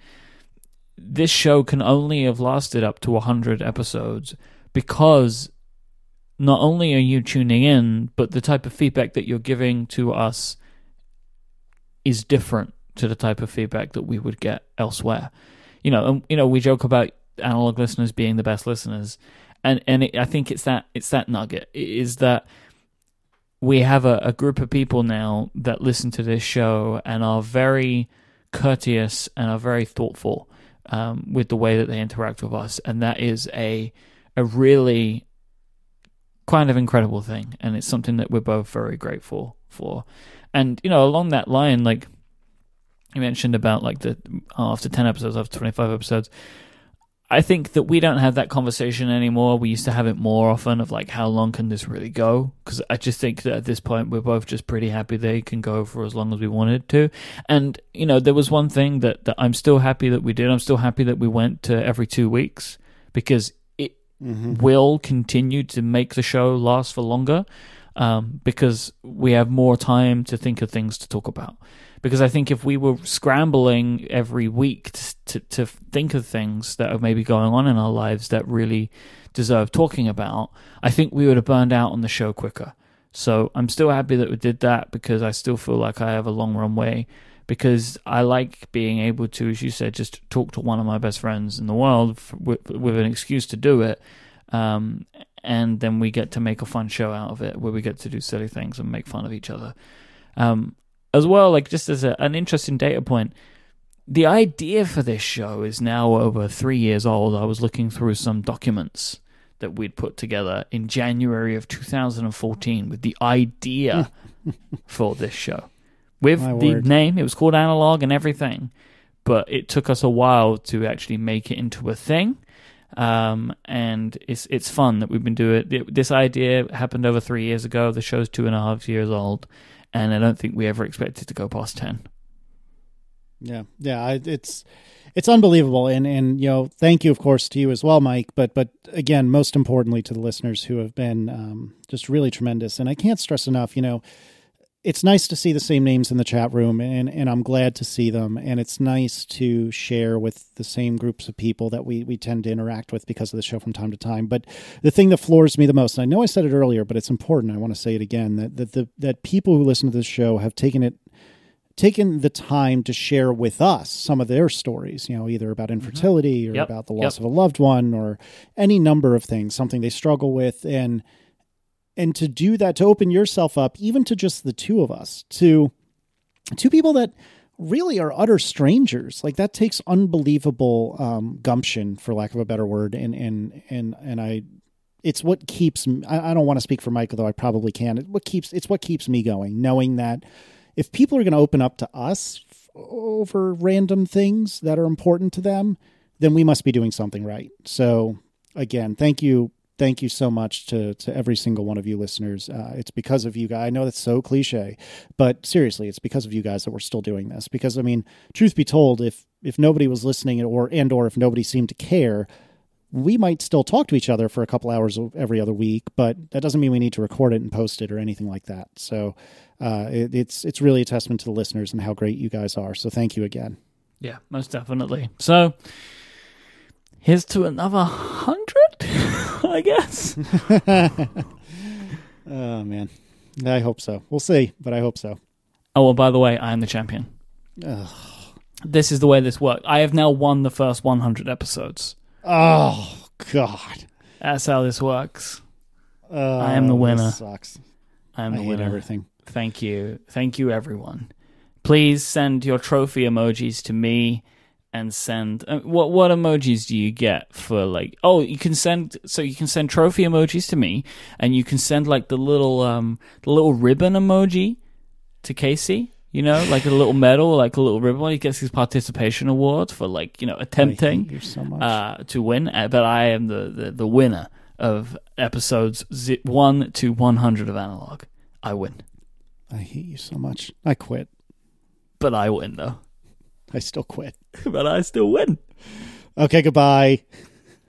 this show can only have lasted up to 100 episodes because not only are you tuning in, but the type of feedback that you're giving to us is different to the type of feedback that we would get elsewhere. You know, and you know, we joke about analog listeners being the best listeners, and and it, I think it's that it's that nugget It is that we have a, a group of people now that listen to this show and are very courteous and are very thoughtful um, with the way that they interact with us, and that is a a really kind of incredible thing, and it's something that we're both very grateful for. And you know, along that line, like you mentioned about like the after ten episodes, after twenty five episodes, I think that we don't have that conversation anymore. We used to have it more often of like how long can this really go? Because I just think that at this point we're both just pretty happy they can go for as long as we wanted to. And you know, there was one thing that, that I'm still happy that we did. I'm still happy that we went to every two weeks because it mm-hmm. will continue to make the show last for longer um, because we have more time to think of things to talk about. Because I think if we were scrambling every week to, to, to think of things that are maybe going on in our lives that really deserve talking about, I think we would have burned out on the show quicker. So I'm still happy that we did that because I still feel like I have a long runway. Because I like being able to, as you said, just talk to one of my best friends in the world f- with, with an excuse to do it. Um, and then we get to make a fun show out of it where we get to do silly things and make fun of each other. Um, as well, like just as a, an interesting data point, the idea for this show is now over three years old. I was looking through some documents that we'd put together in January of 2014 with the idea for this show. With My the word. name, it was called Analog and everything, but it took us a while to actually make it into a thing. Um, and it's it's fun that we've been doing it. This idea happened over three years ago. The show's two and a half years old, and I don't think we ever expected to go past ten. Yeah, yeah, it's it's unbelievable, and and you know, thank you, of course, to you as well, Myke. But but again, most importantly, to the listeners who have been um, just really tremendous, and I can't stress enough, you know, it's nice to see the same names in the chat room, and and I'm glad to see them, and it's nice to share with the same groups of people that we we tend to interact with because of the show from time to time. But the thing that floors me the most, and I know I said it earlier, but it's important. I want to say it again that that the that people who listen to this show have taken it taken the time to share with us some of their stories, you know, either about mm-hmm. infertility or Yep. about the loss Yep. of a loved one or any number of things, something they struggle with and and to do that to open yourself up even to just the two of us to two people that really are utter strangers. Like that takes unbelievable um, gumption for lack of a better word and and and and i it's what keeps I don't want to speak for michael though i probably can. It what keeps it's what keeps me going knowing that if people are going to open up to us over random things that are important to them then we must be doing something right. So again thank you thank you so much to to every single one of you listeners uh, it's because of you guys i know that's so cliche but seriously it's because of you guys that we're still doing this because i mean truth be told if if nobody was listening or and or if nobody seemed to care we might still talk to each other for a couple hours every other week, but that doesn't mean we need to record it and post it or anything like that. So uh, it, it's it's really a testament to the listeners and how great you guys are. So thank you again. Yeah, most definitely. So here's to another hundred, I guess. Oh man, I hope so. We'll see, but I hope so. Oh, well, by the way, I am the champion. Ugh. This is the way this works. I have now won the first 100 episodes. Oh God. That's how this works. Oh, I am the winner. Sucks. I am I the hate winner. everything. Thank you. Thank you, everyone. Please send your trophy emojis to me and send uh, what what emojis do you get for like oh you can send so you can send trophy emojis to me and you can send like the little um the little ribbon emoji to Casey you know like a little medal like a little ribbon he gets his participation award for like you know attempting you so much. uh, to win, uh, but I am the, the, the winner of episodes zi- 1 to 100 of Analog. I win. I hate you so much. I quit. But I win, though. I still quit. but I still win. Okay, goodbye.